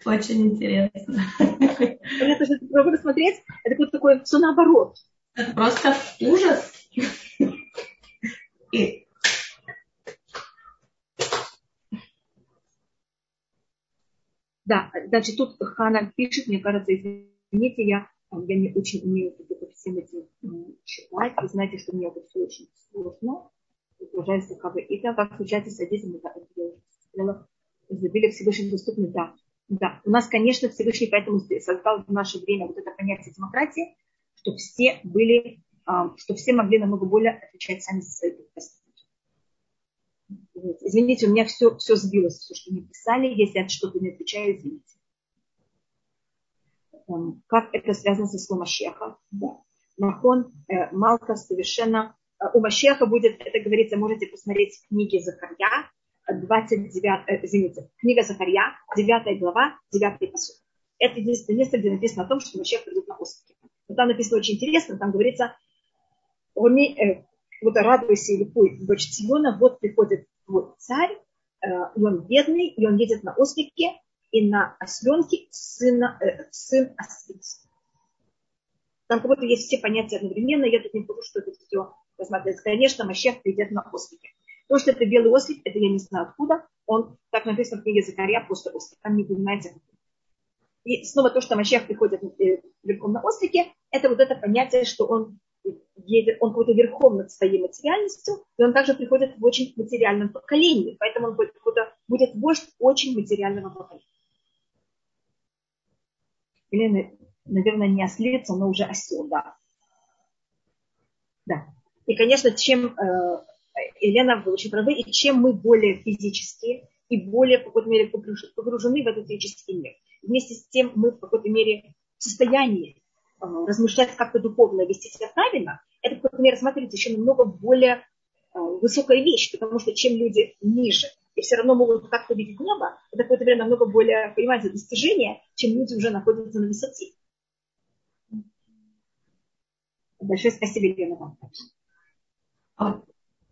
Очень интересно. Понятно, что попробуй посмотреть, это будет такое все наоборот. Это просто ужас. И... Да, значит, тут Хана пишет, мне кажется, извините, я, я не очень умею всем этим читать. Вы знаете, что мне это все очень сложно. Как бы, и так как случается с одеждой, это я уже сказала, изобилие Всевышнего доступны, да. Да, у нас, конечно, Всевышний поэтому создал в наше время вот это понятие демократии, что все были, а, что все могли намного более отвечать сами за свои предпосылки. Извините, у меня все, все сбилось, все, что мне писали. Если я что-то не отвечаю, извините. Эм, как это связано со словом Машеха? Да. Махон, э, Малка совершенно... Э, у Машеха будет, это говорится, можете посмотреть в книге Захарья, 29, э, извините, книга Захарья, 9 глава, 9 посуд. Это единственное место, где написано о том, что Машех придет на остров. Но там написано очень интересно, там говорится, он э, вот радуйся и ликуй, дочь Сиона, вот приходит твой царь, э, и он бедный, и он едет на ослике, и на осленке сына, э, сын ослицы. Там как будто есть все понятия одновременно, я тут не буду, что это все рассматривается. Конечно, Машех придет на ослике. То, что это белый ослик, это я не знаю откуда. Он, так написано в книге Закария, просто ослик. Там не понимаете. И снова то, что Машех приходит э, верхом на ослике, это вот это понятие, что он едет, он какой-то верхом над своей материальностью, и он также приходит в очень материальном поколении, поэтому он будет, будет вождь очень материального поколения. Или, наверное, не ослица, но уже осел, да. Да. И, конечно, чем э, Елена, очень правы, и чем мы более физические и более в какой-то мере погружены в этот физический мир, вместе с тем мы в какой-то мере в состоянии э, размышлять как-то духовно, вести себя правильно, это, в какой-то мере, смотрите, еще намного более э, высокая вещь, потому что чем люди ниже и все равно могут как-то видеть небо, это какое-то время намного более, понимаете, достижение, чем люди уже находятся на высоте. Большое спасибо, Елена, вам также.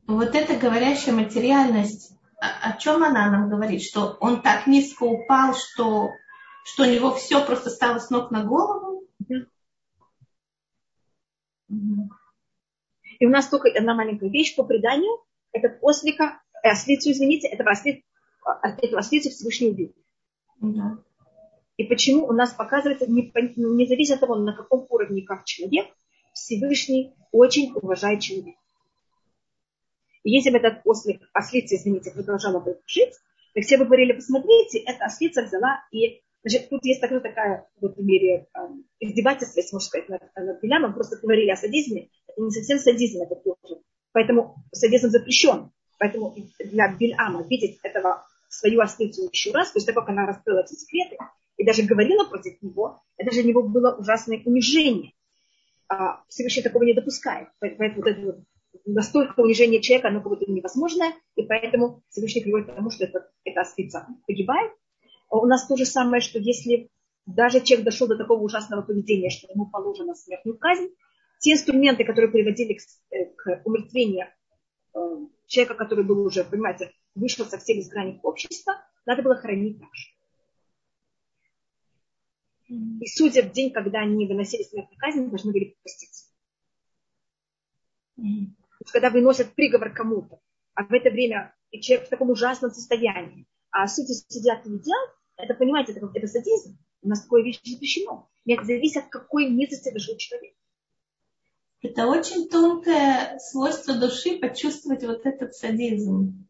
Вот эта говорящая материальность, о, о чем она нам говорит? Что он так низко упал, что, что у него все просто стало с ног на голову? И у нас только одна маленькая вещь по преданию. Этот ослика, э, ослицу, извините, этого, ослиц, эту ослицу Всевышний убил. Да. И почему у нас показывается, не, не зависит от того, на каком уровне как человек, Всевышний очень уважает человека. И если бы этот ослик, ослица, извините, продолжала бы жить, так все бы говорили, посмотрите, эта ослица взяла и Значит, тут есть такая, такая вот в мире э, издевательство, если можно сказать, над, над. Просто говорили о садизме. Это не совсем садизм, это тоже. Поэтому садизм запрещен. Поэтому для Бильама видеть этого свою ослицу еще раз, после того, как она раскрыла эти секреты, и даже говорила против него, это же для него было ужасное унижение. А, Всевышний такого не допускает. Поэтому вот это вот настолько унижение человека, оно как будто невозможное, и поэтому Всевышний приводит к тому, что это, эта ослица погибает. А у нас то же самое, что если даже человек дошел до такого ужасного поведения, что ему положена смертную казнь, те инструменты, которые приводили к, э, к умертвению э, человека, который был уже, понимаете, вышел совсем из границ общества, надо было хоронить так же. И судя в день, когда они выносили смертную казнь, должны были проститься когда выносят приговор кому-то, а в это время и человек в таком ужасном состоянии, а судьи сидят и едят, это, понимаете, это, это садизм. У нас такое вещь запрещено. Это зависит от какой мерзости дошел человек. Это очень тонкое свойство души почувствовать вот этот садизм.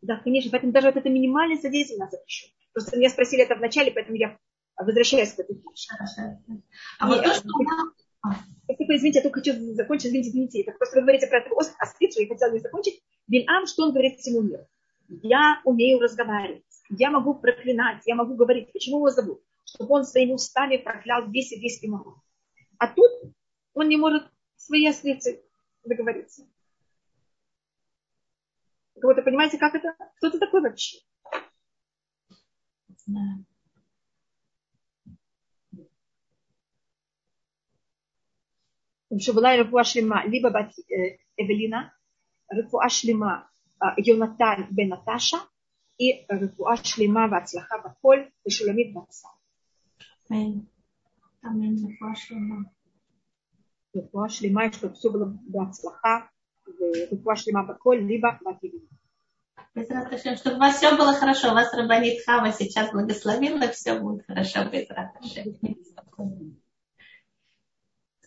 Да, конечно. Поэтому даже вот это минимальный садизм нас запрещен. Просто меня спросили это вначале, поэтому я возвращаюсь к этой вещи. А вот то, что только, извините, я только хочу закончить, извините, извините. Это просто вы говорите про эту острицу, я хотела не закончить. Бильам, что он говорит всему миру? Я умею разговаривать, я могу проклинать, я могу говорить. Почему его зовут? Чтобы он своими устами проклял весь еврейский народ. А тут он не может свои острицы договориться. Вы понимаете, как это? Кто ты такой вообще? Знаю. Шабулай Рафуа Шлема, либо Бат, э, Эвелина, Рафуа Шлема э, Йонатан бен Наташа и Рафуа Шлема Вацлаха Баколь и Шуламид Бацар. Аминь. Аминь. Рафуа Шлема. Рафуа Шлема, чтобы все было Вацлаха, э, Рафуа Шлема Баколь, либо Бативина. Безрат Ашем, чтобы у вас все было хорошо. У вас Рабанит Хава сейчас благословила, все будет хорошо, Безрат Ашем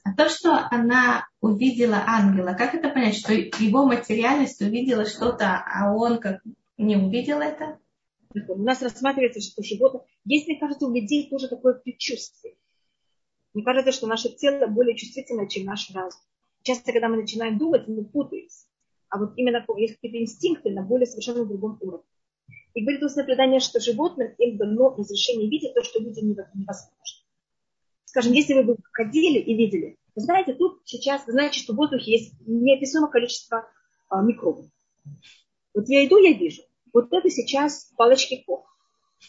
а то, что она увидела ангела, как это понять, что его материальность увидела что-то, а он как не увидел это? У нас рассматривается, что животное... Есть, мне кажется, у людей тоже такое предчувствие. Мне кажется, что наше тело более чувствительное, чем наш разум. Часто, когда мы начинаем думать, мы путаемся. а вот именно есть какие-то инстинкты на более совершенно другом уровне. И говорит устное предание, что животным им дано разрешение видеть то, что людям невозможно. Скажем, если вы бы ходили и видели, вы знаете, тут сейчас, вы знаете, что в воздухе есть неописуемое количество а, микробов. Вот я иду, я вижу. Вот это сейчас палочки Кох.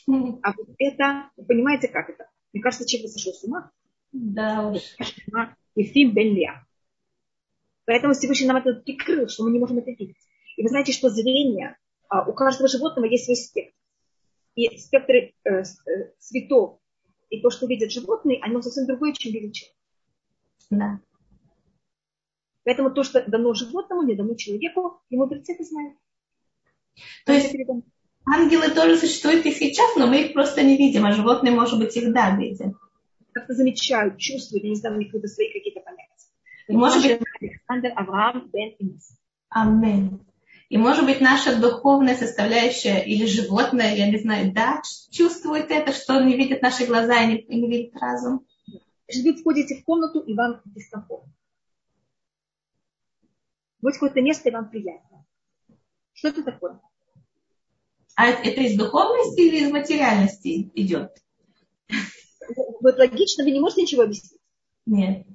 А вот это, вы понимаете, как это? Мне кажется, человек сошел с ума. Да уж. И фильм Бенлия. Поэтому Всевышний нам это прикрыл, что мы не можем это видеть. И вы знаете, что зрение, а, у каждого животного есть свой спектр. И спектр э, э, цветов и то, что видят животные, оно совсем другое, чем видит человек. Да. Поэтому то, что дано животному, не дано человеку, ему мудрецы это знают. То есть ангелы тоже существуют и сейчас, но мы их просто не видим, а животные, может быть, всегда видим. Как-то замечают, чувствуют, я не знаю, у них свои какие-то понятия. И может быть, Александр Авраам Бен Инес. Амин. И может быть наша духовная составляющая или животное, я не знаю, да, чувствует это, что не видит наши глаза и не, и не видит разум. Вы входите в комнату, и вам дискомфортно. Вот какое-то место, и вам приятно. Что это такое? А это из духовности или из материальности идет? Вот логично вы не можете ничего объяснить. Нет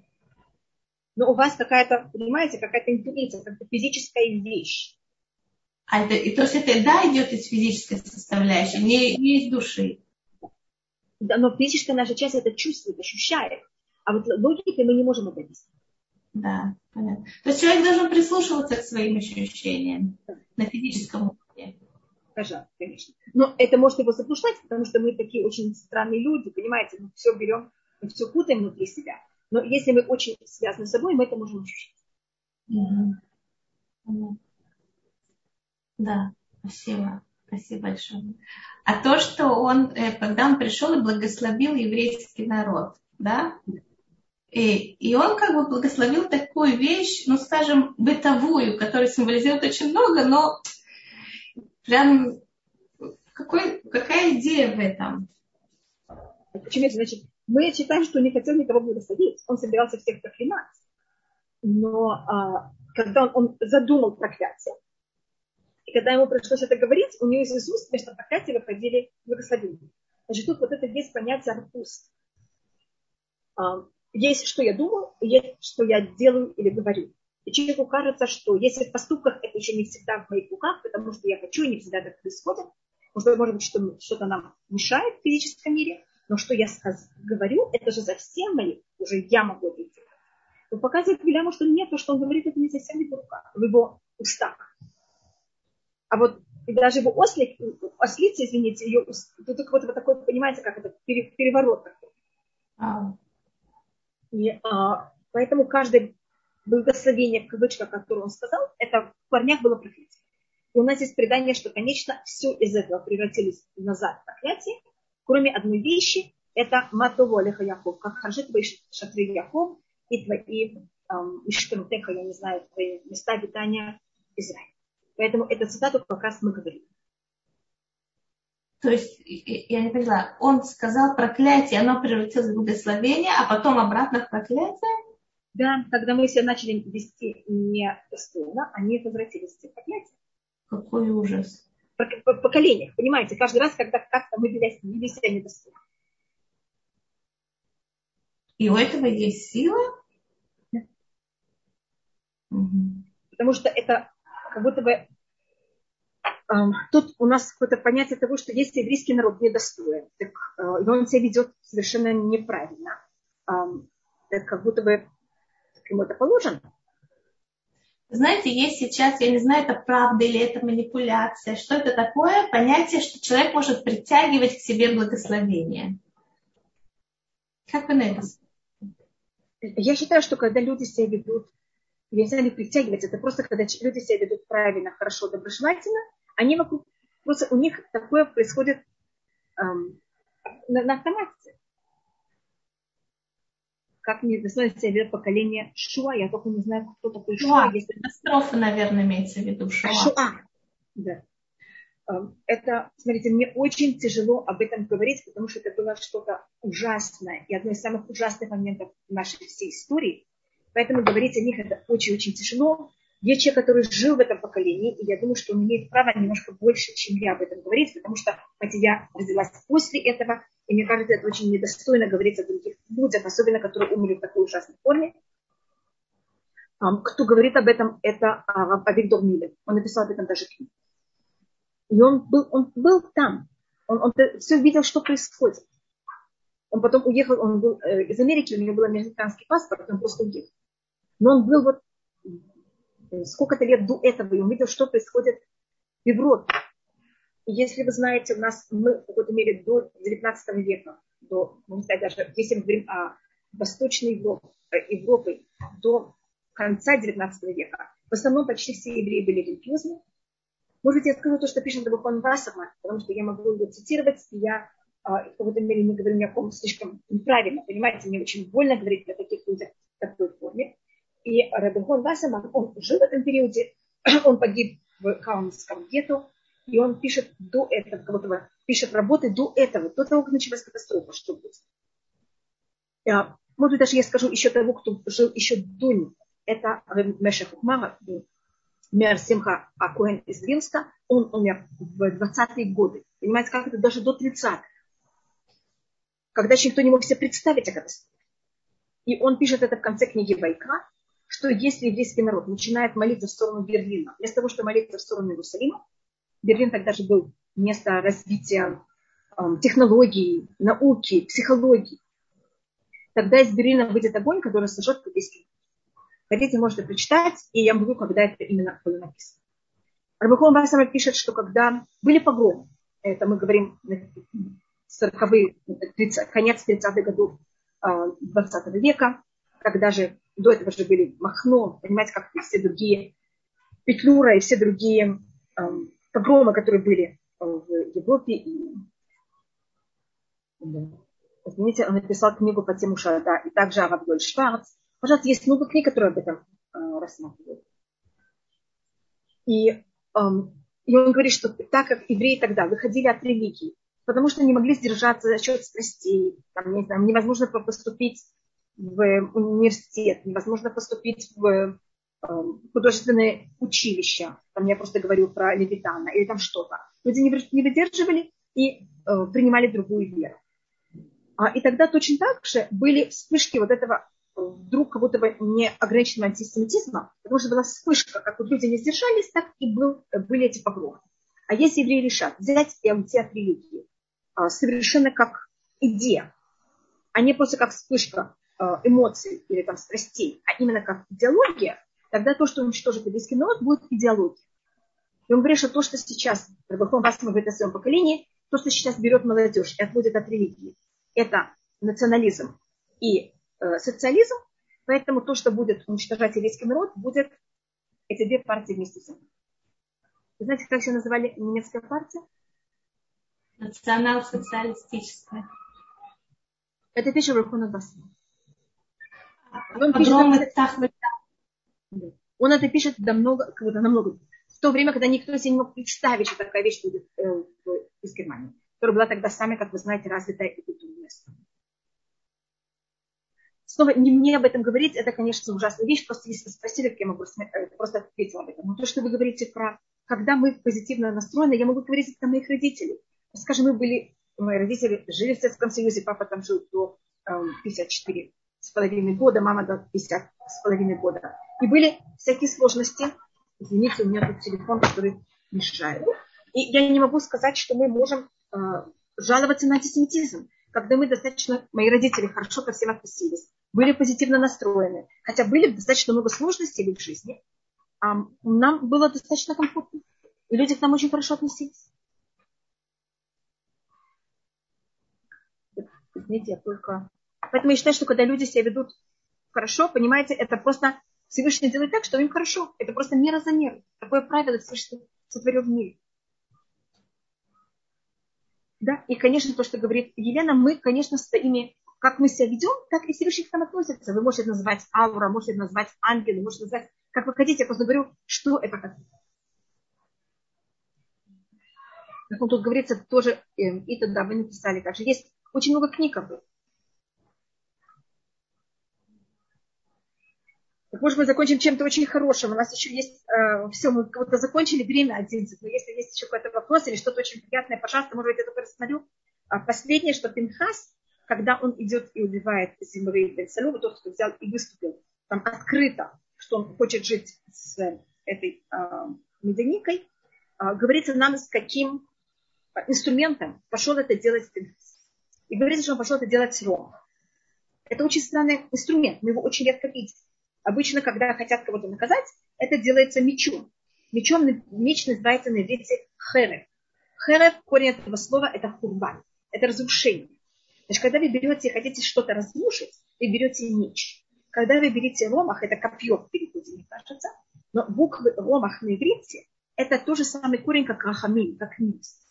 но у вас какая-то, понимаете, какая-то интуиция, какая-то физическая вещь. А это, и то есть это да идет из физической составляющей, не, не из души. Да, но физическая наша часть это чувствует, ощущает. А вот логикой мы не можем это объяснить. Да, понятно. То есть человек должен прислушиваться к своим ощущениям да. на физическом уровне. Пожалуйста, конечно. Но это может его заблуждать, потому что мы такие очень странные люди, понимаете, мы все берем, мы все путаем внутри себя. Но если мы очень связаны с собой, мы это можем ощущать. Да, спасибо. Спасибо большое. А то, что он, э, когда он пришел и благословил еврейский народ, да, и, и он как бы благословил такую вещь, ну, скажем, бытовую, которая символизирует очень много, но прям какой, какая идея в этом? Почему это значит мы считаем, что не хотел никого благословить. Он собирался всех проклинать. Но а, когда он, он задумал проклятие, и когда ему пришлось это говорить, у него из уст вместо проклятия выходили благословения. Значит, тут вот это есть понятие арпуст. А, есть, что я думаю, есть, что я делаю или говорю. И человеку кажется, что если в поступках это еще не всегда в моих руках, потому что я хочу, и не всегда так происходит, может, может быть, что, что-то нам мешает в физическом мире, но что я сказ- говорю, это же совсем мои, уже я могу это делать. Но показывает Вильяму, что нет, то, что он говорит, это не совсем в его руках, в его устах. А вот и даже его ослик, ослица, извините, ее тут вот, вот такой, понимаете, как это, переворот такой. А. И, а, поэтому каждое благословение, в кавычках, которое он сказал, это в парнях было проклятие. И у нас есть предание, что, конечно, все из этого превратилось назад в проклятие, кроме одной вещи, это матово алеха Яков, как твои шатры Яков и твои Иштемтеха, я не знаю, твои места обитания Израиля. Поэтому эту цитату как раз мы говорим. То есть, я не поняла, он сказал проклятие, оно превратилось в благословение, а потом обратно в проклятие? Да, когда мы себя начали вести недостойно, они возвратились в проклятие. Какой ужас поколениях, понимаете, каждый раз, когда как-то мы вели себя недостойно. И у этого есть сила? Да. Угу. Потому что это как будто бы эм, тут у нас какое-то понятие того, что если еврейский народ недостоин, так э, он себя ведет совершенно неправильно, эм, так как будто бы ему это положено. Знаете, есть сейчас, я не знаю, это правда или это манипуляция, что это такое, понятие, что человек может притягивать к себе благословение. Как вы на это Я считаю, что когда люди себя ведут, я не знаю, не притягивать, это просто когда люди себя ведут правильно, хорошо, доброжелательно, они вокруг, просто у них такое происходит эм, на, на автомате как мне достоин себя поколение Шуа. Я только не знаю, кто такой Шуа. Шуа. Если... Катастрофа, наверное, имеется в виду Шуа. Шуа. Да. Эм, это, смотрите, мне очень тяжело об этом говорить, потому что это было что-то ужасное и одно из самых ужасных моментов нашей всей истории. Поэтому говорить о них это очень-очень тяжело. Есть человек, который жил в этом поколении, и я думаю, что он имеет право немножко больше, чем я об этом говорить, потому что хотя я родилась после этого, и мне кажется, это очень недостойно говорить о других людях, особенно которые умерли в такой ужасной форме. Кто говорит об этом, это Авигдор Миллер. Он написал об этом даже книгу. И он был, он был там. Он, он все видел, что происходит. Он потом уехал, он был э, из Америки, у него был американский паспорт, он просто уехал. Но он был вот э, сколько-то лет до этого, и он видел, что происходит в Европе. И если вы знаете, у нас мы в какой-то мере до 19 века, до, можно сказать, даже если мы говорим о Восточной Европе, Европы до конца 19 века, в основном почти все евреи были религиозны. Может быть, я скажу то, что пишет Рабихон Вассерман, потому что я могу его цитировать, и я в какой-то мере не говорю ни о ком слишком неправильно. Понимаете, мне очень больно говорить о таких людях в такой форме. И Рабихон Вассерман, он жил в этом периоде, он погиб в Каунском гетто, и он пишет до этого, кого-то пишет работы до этого, до того, как началась катастрофа, что будет. А, может быть, даже я скажу еще того, кто жил еще до него. Это Меша Хухмара, Мер Симха Акуэн из Вилска. Он умер в 20-е годы. Понимаете, как это даже до 30-х когда еще никто не мог себе представить о катастрофе. И он пишет это в конце книги Байка, что если еврейский народ начинает молиться в сторону Берлина, вместо того, чтобы молиться в сторону Иерусалима, Берлин тогда же был место развития э, технологий, науки, психологии, тогда из Берлина выйдет огонь, который сожжет еврейский. Хотите, можете прочитать, и я могу, когда это именно было написано. Рабихон Басама пишет, что когда были погромы, это мы говорим 40-е, конец 30-х годов 20 а, века, когда же до этого же были Махно, понимаете, как все другие, Петлюра и все другие э, погромы, которые были в Европе. И, да. Извините, он написал книгу по тему Шарда, и также Авабдоль Шварц. Пожалуйста, есть много книг, которые об этом э, рассматривают. И, э, и он говорит, что так как евреи тогда выходили от религии, потому что не могли сдержаться за счет страстей. Там, не знаю, невозможно поступить в университет, невозможно поступить в э, художественное училище. Там я просто говорю про Левитана или там что-то. Люди не выдерживали и э, принимали другую веру. А, и тогда точно так же были вспышки вот этого вдруг как будто бы неограниченного антисемитизма, потому что была вспышка, как вот люди не сдержались, так и был, были эти погромы. А если евреи решат взять и уйти от религии, совершенно как идея, а не просто как вспышка а, эмоций или там страстей, а именно как идеология, тогда то, что уничтожит еврейский народ, будет идеология. И он говорит, что то, что сейчас, Рабахон Васма говорит о своем поколении, то, что сейчас берет молодежь и отводит от религии, это национализм и э, социализм, поэтому то, что будет уничтожать еврейский народ, будет эти две партии вместе с ним. Вы знаете, как еще называли немецкая партия? Национал-социалистическое. Это пишет Рухуна Басма. Он, пишет, он это пишет намного, как бы, намного. В то время, когда никто себе не мог представить, что такая вещь будет э, в, из Германии, которая была тогда самая, как вы знаете, развитая и культурная страна. Снова не мне об этом говорить, это, конечно, ужасная вещь. Просто если вы спросили, я могу э, просто ответить об этом. Но то, что вы говорите про, когда мы позитивно настроены, я могу говорить про моих родителей скажем, мы были, мои родители жили в Советском Союзе, папа там жил до 54 эм, с половиной года, мама до 50 с половиной года. И были всякие сложности. Извините, у меня тут телефон, который мешает. И я не могу сказать, что мы можем э, жаловаться на антисемитизм, когда мы достаточно, мои родители хорошо ко всем относились, были позитивно настроены, хотя были достаточно много сложностей в их жизни, а нам было достаточно комфортно. И люди к нам очень хорошо относились. Извините, я только... Поэтому я считаю, что когда люди себя ведут хорошо, понимаете, это просто Всевышний делает так, что им хорошо. Это просто мера за меру. Такое правило Всевышний сотворил в мире. Да, и, конечно, то, что говорит Елена, мы, конечно, своими, как мы себя ведем, так и Всевышний к нам относится. Вы можете назвать аура, можете назвать ангелы, можете назвать, как вы хотите. Я просто говорю, что это как. Как он тут говорится, тоже, э, и тогда вы написали, также есть очень много книг об этом. Так может мы закончим чем-то очень хорошим. У нас еще есть э, все, мы как-то закончили время 11. Но если есть еще какой-то вопрос или что-то очень приятное, пожалуйста, может быть, я только рассмотрю. А последнее, что Пинхас, когда он идет и убивает Зимри бен Салю, тот, кто взял и выступил там открыто, что он хочет жить с этой э, медяникой, э, говорится нам, с каким инструментом пошел это делать Пинхас. И говорится, что он пошел это делать Ром. Это очень странный инструмент, мы его очень редко видим. Обычно, когда хотят кого-то наказать, это делается мечом. Мечом меч называется на иврите херев. Херев, корень этого слова, это хурбан. Это разрушение. Значит, когда вы берете и хотите что-то разрушить, вы берете меч. Когда вы берете ромах, это копье в переводе, мне кажется, но буквы ромах на иврите, это тот же самый корень, как рахамин, как милость.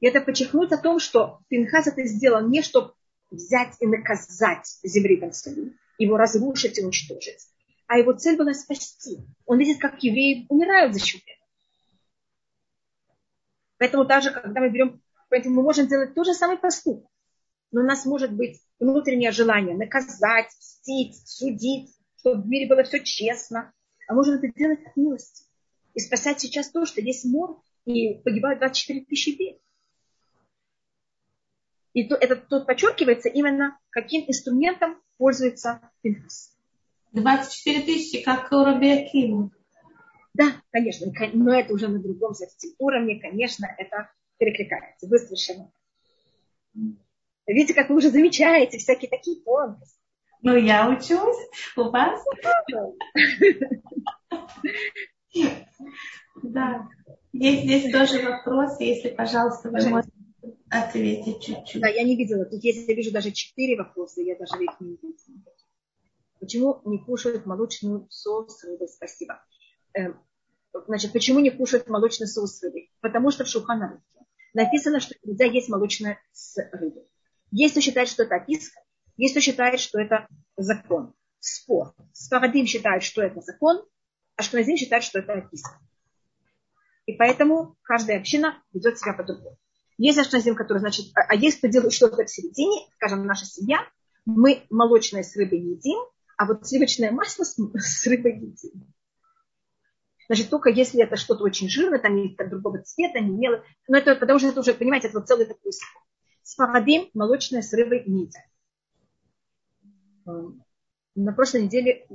И это подчеркнуть о том, что Пинхас это сделал не чтобы взять и наказать земли Бенсалим, его разрушить и уничтожить. А его цель была спасти. Он видит, как евреи умирают за счет этого. Поэтому даже, когда мы берем, поэтому мы можем делать тот же самый поступок. Но у нас может быть внутреннее желание наказать, мстить, судить, чтобы в мире было все честно. А можем это делать от милости. И спасать сейчас то, что есть мор, и погибают 24 тысячи евреев. И то, это тут подчеркивается именно, каким инструментом пользуется Пинхас. 24 тысячи, как у Рабиакима. Да, конечно, но это уже на другом совсем уровне, конечно, это перекликается. Вы совершенно. Видите, как вы уже замечаете всякие такие тонкости. Ну, я учусь у вас. Да. Есть здесь тоже вопрос, если, пожалуйста, вы можете ответить чуть-чуть. Да, я не видела. Тут есть, я вижу даже четыре вопроса, я даже их не видела. Почему не кушают молочный соус с рыбой? Спасибо. Эм, значит, почему не кушают молочный соус с рыбой? Потому что в Шуханарухе написано, что нельзя есть молочное с рыбой. Есть кто считает, что это описка, есть кто считает, что это закон. Спор. Спарадим считают, что это закон, а Шкназим считает, что это описка. И поэтому каждая община ведет себя по-другому. Есть ашназим, который, значит, а, а есть делает что-то в середине, скажем, наша семья, мы молочное с рыбой не едим, а вот сливочное масло с, с рыбой едим. Значит, только если это что-то очень жирное, там есть другого цвета, не мело. Но это потому что это уже, понимаете, это вот целый такой спор. Спарадим молочное с рыбой не едят. Эм, на прошлой неделе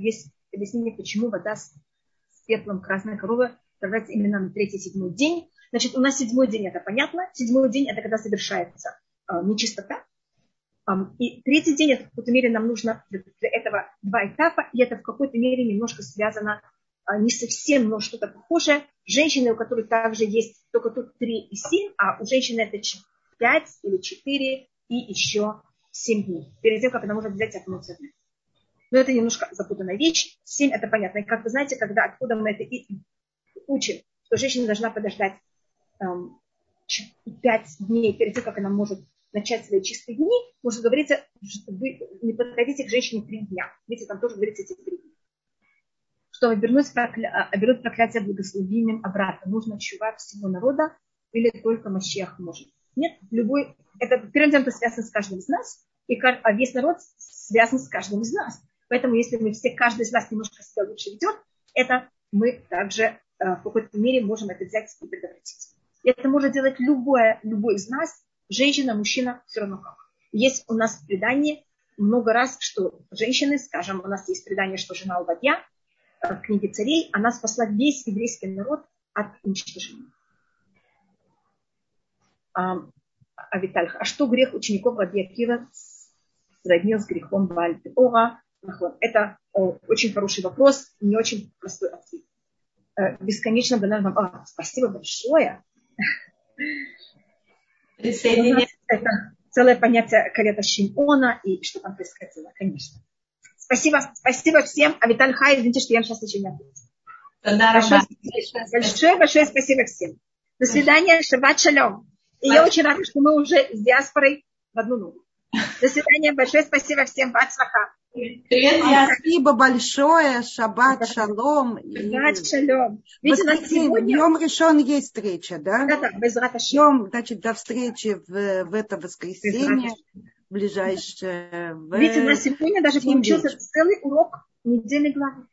есть объяснение, почему вода с пеплом красной коровы отправляется именно на третий-седьмой день, Значит, у нас седьмой день это понятно. Седьмой день это когда совершается э, нечистота. И третий день, это в какой-то мере нам нужно для этого два этапа, и это в какой-то мере немножко связано uh, не совсем, но что-то похожее. Женщины, у которых также есть только тут три и семь, а у женщины это пять или четыре и еще семь дней. Перед тем, как она может взять окунуться в Но это немножко запутанная вещь. Семь это понятно. И как вы знаете, когда откуда мы это и учим, что женщина должна подождать пять дней перед тем, как она может начать свои чистые дни, можно говориться, что вы не подходите к женщине три дня. Видите, там тоже говорится эти три дня. Чтобы обернуть, прокля... А, проклятие благословением обратно. Нужно чувак всего народа или только Мащех может. Нет, любой... Это, первым делом, связано с каждым из нас, и а весь народ связан с каждым из нас. Поэтому, если мы все, каждый из нас немножко себя лучше ведет, это мы также э, в какой-то мере можем это взять и предотвратить. Это может делать любое, любой из нас, женщина, мужчина, все равно как. Есть у нас предание много раз, что женщины, скажем, у нас есть предание, что жена Алвадья э, в книге царей, она спасла весь еврейский народ от уничтожения. А, а Виталь, а что грех учеников Радиакива сроднил с грехом Бальтеора? Это о, очень хороший вопрос, не очень простой ответ. Э, бесконечно банально. А, спасибо большое. Это целое понятие карета Шимона и что там происходило, конечно. Спасибо, спасибо всем. А Виталь Хай, извините, что я сейчас еще не ответила. Большое, большое, большое спасибо всем. До свидания, шаббат шалом. И я очень рада, что мы уже с диаспорой в одну ногу. До свидания, большое спасибо всем. Бацлаха. Спасибо большое. Шаббат шалом. Шаббат шалом. Видите, у нас сегодня... Днем решен есть встреча, да? Да, да, без Днем, значит, до встречи в, в это воскресенье. ближайшее. Видите, у нас сегодня даже получился целый урок недельной главы.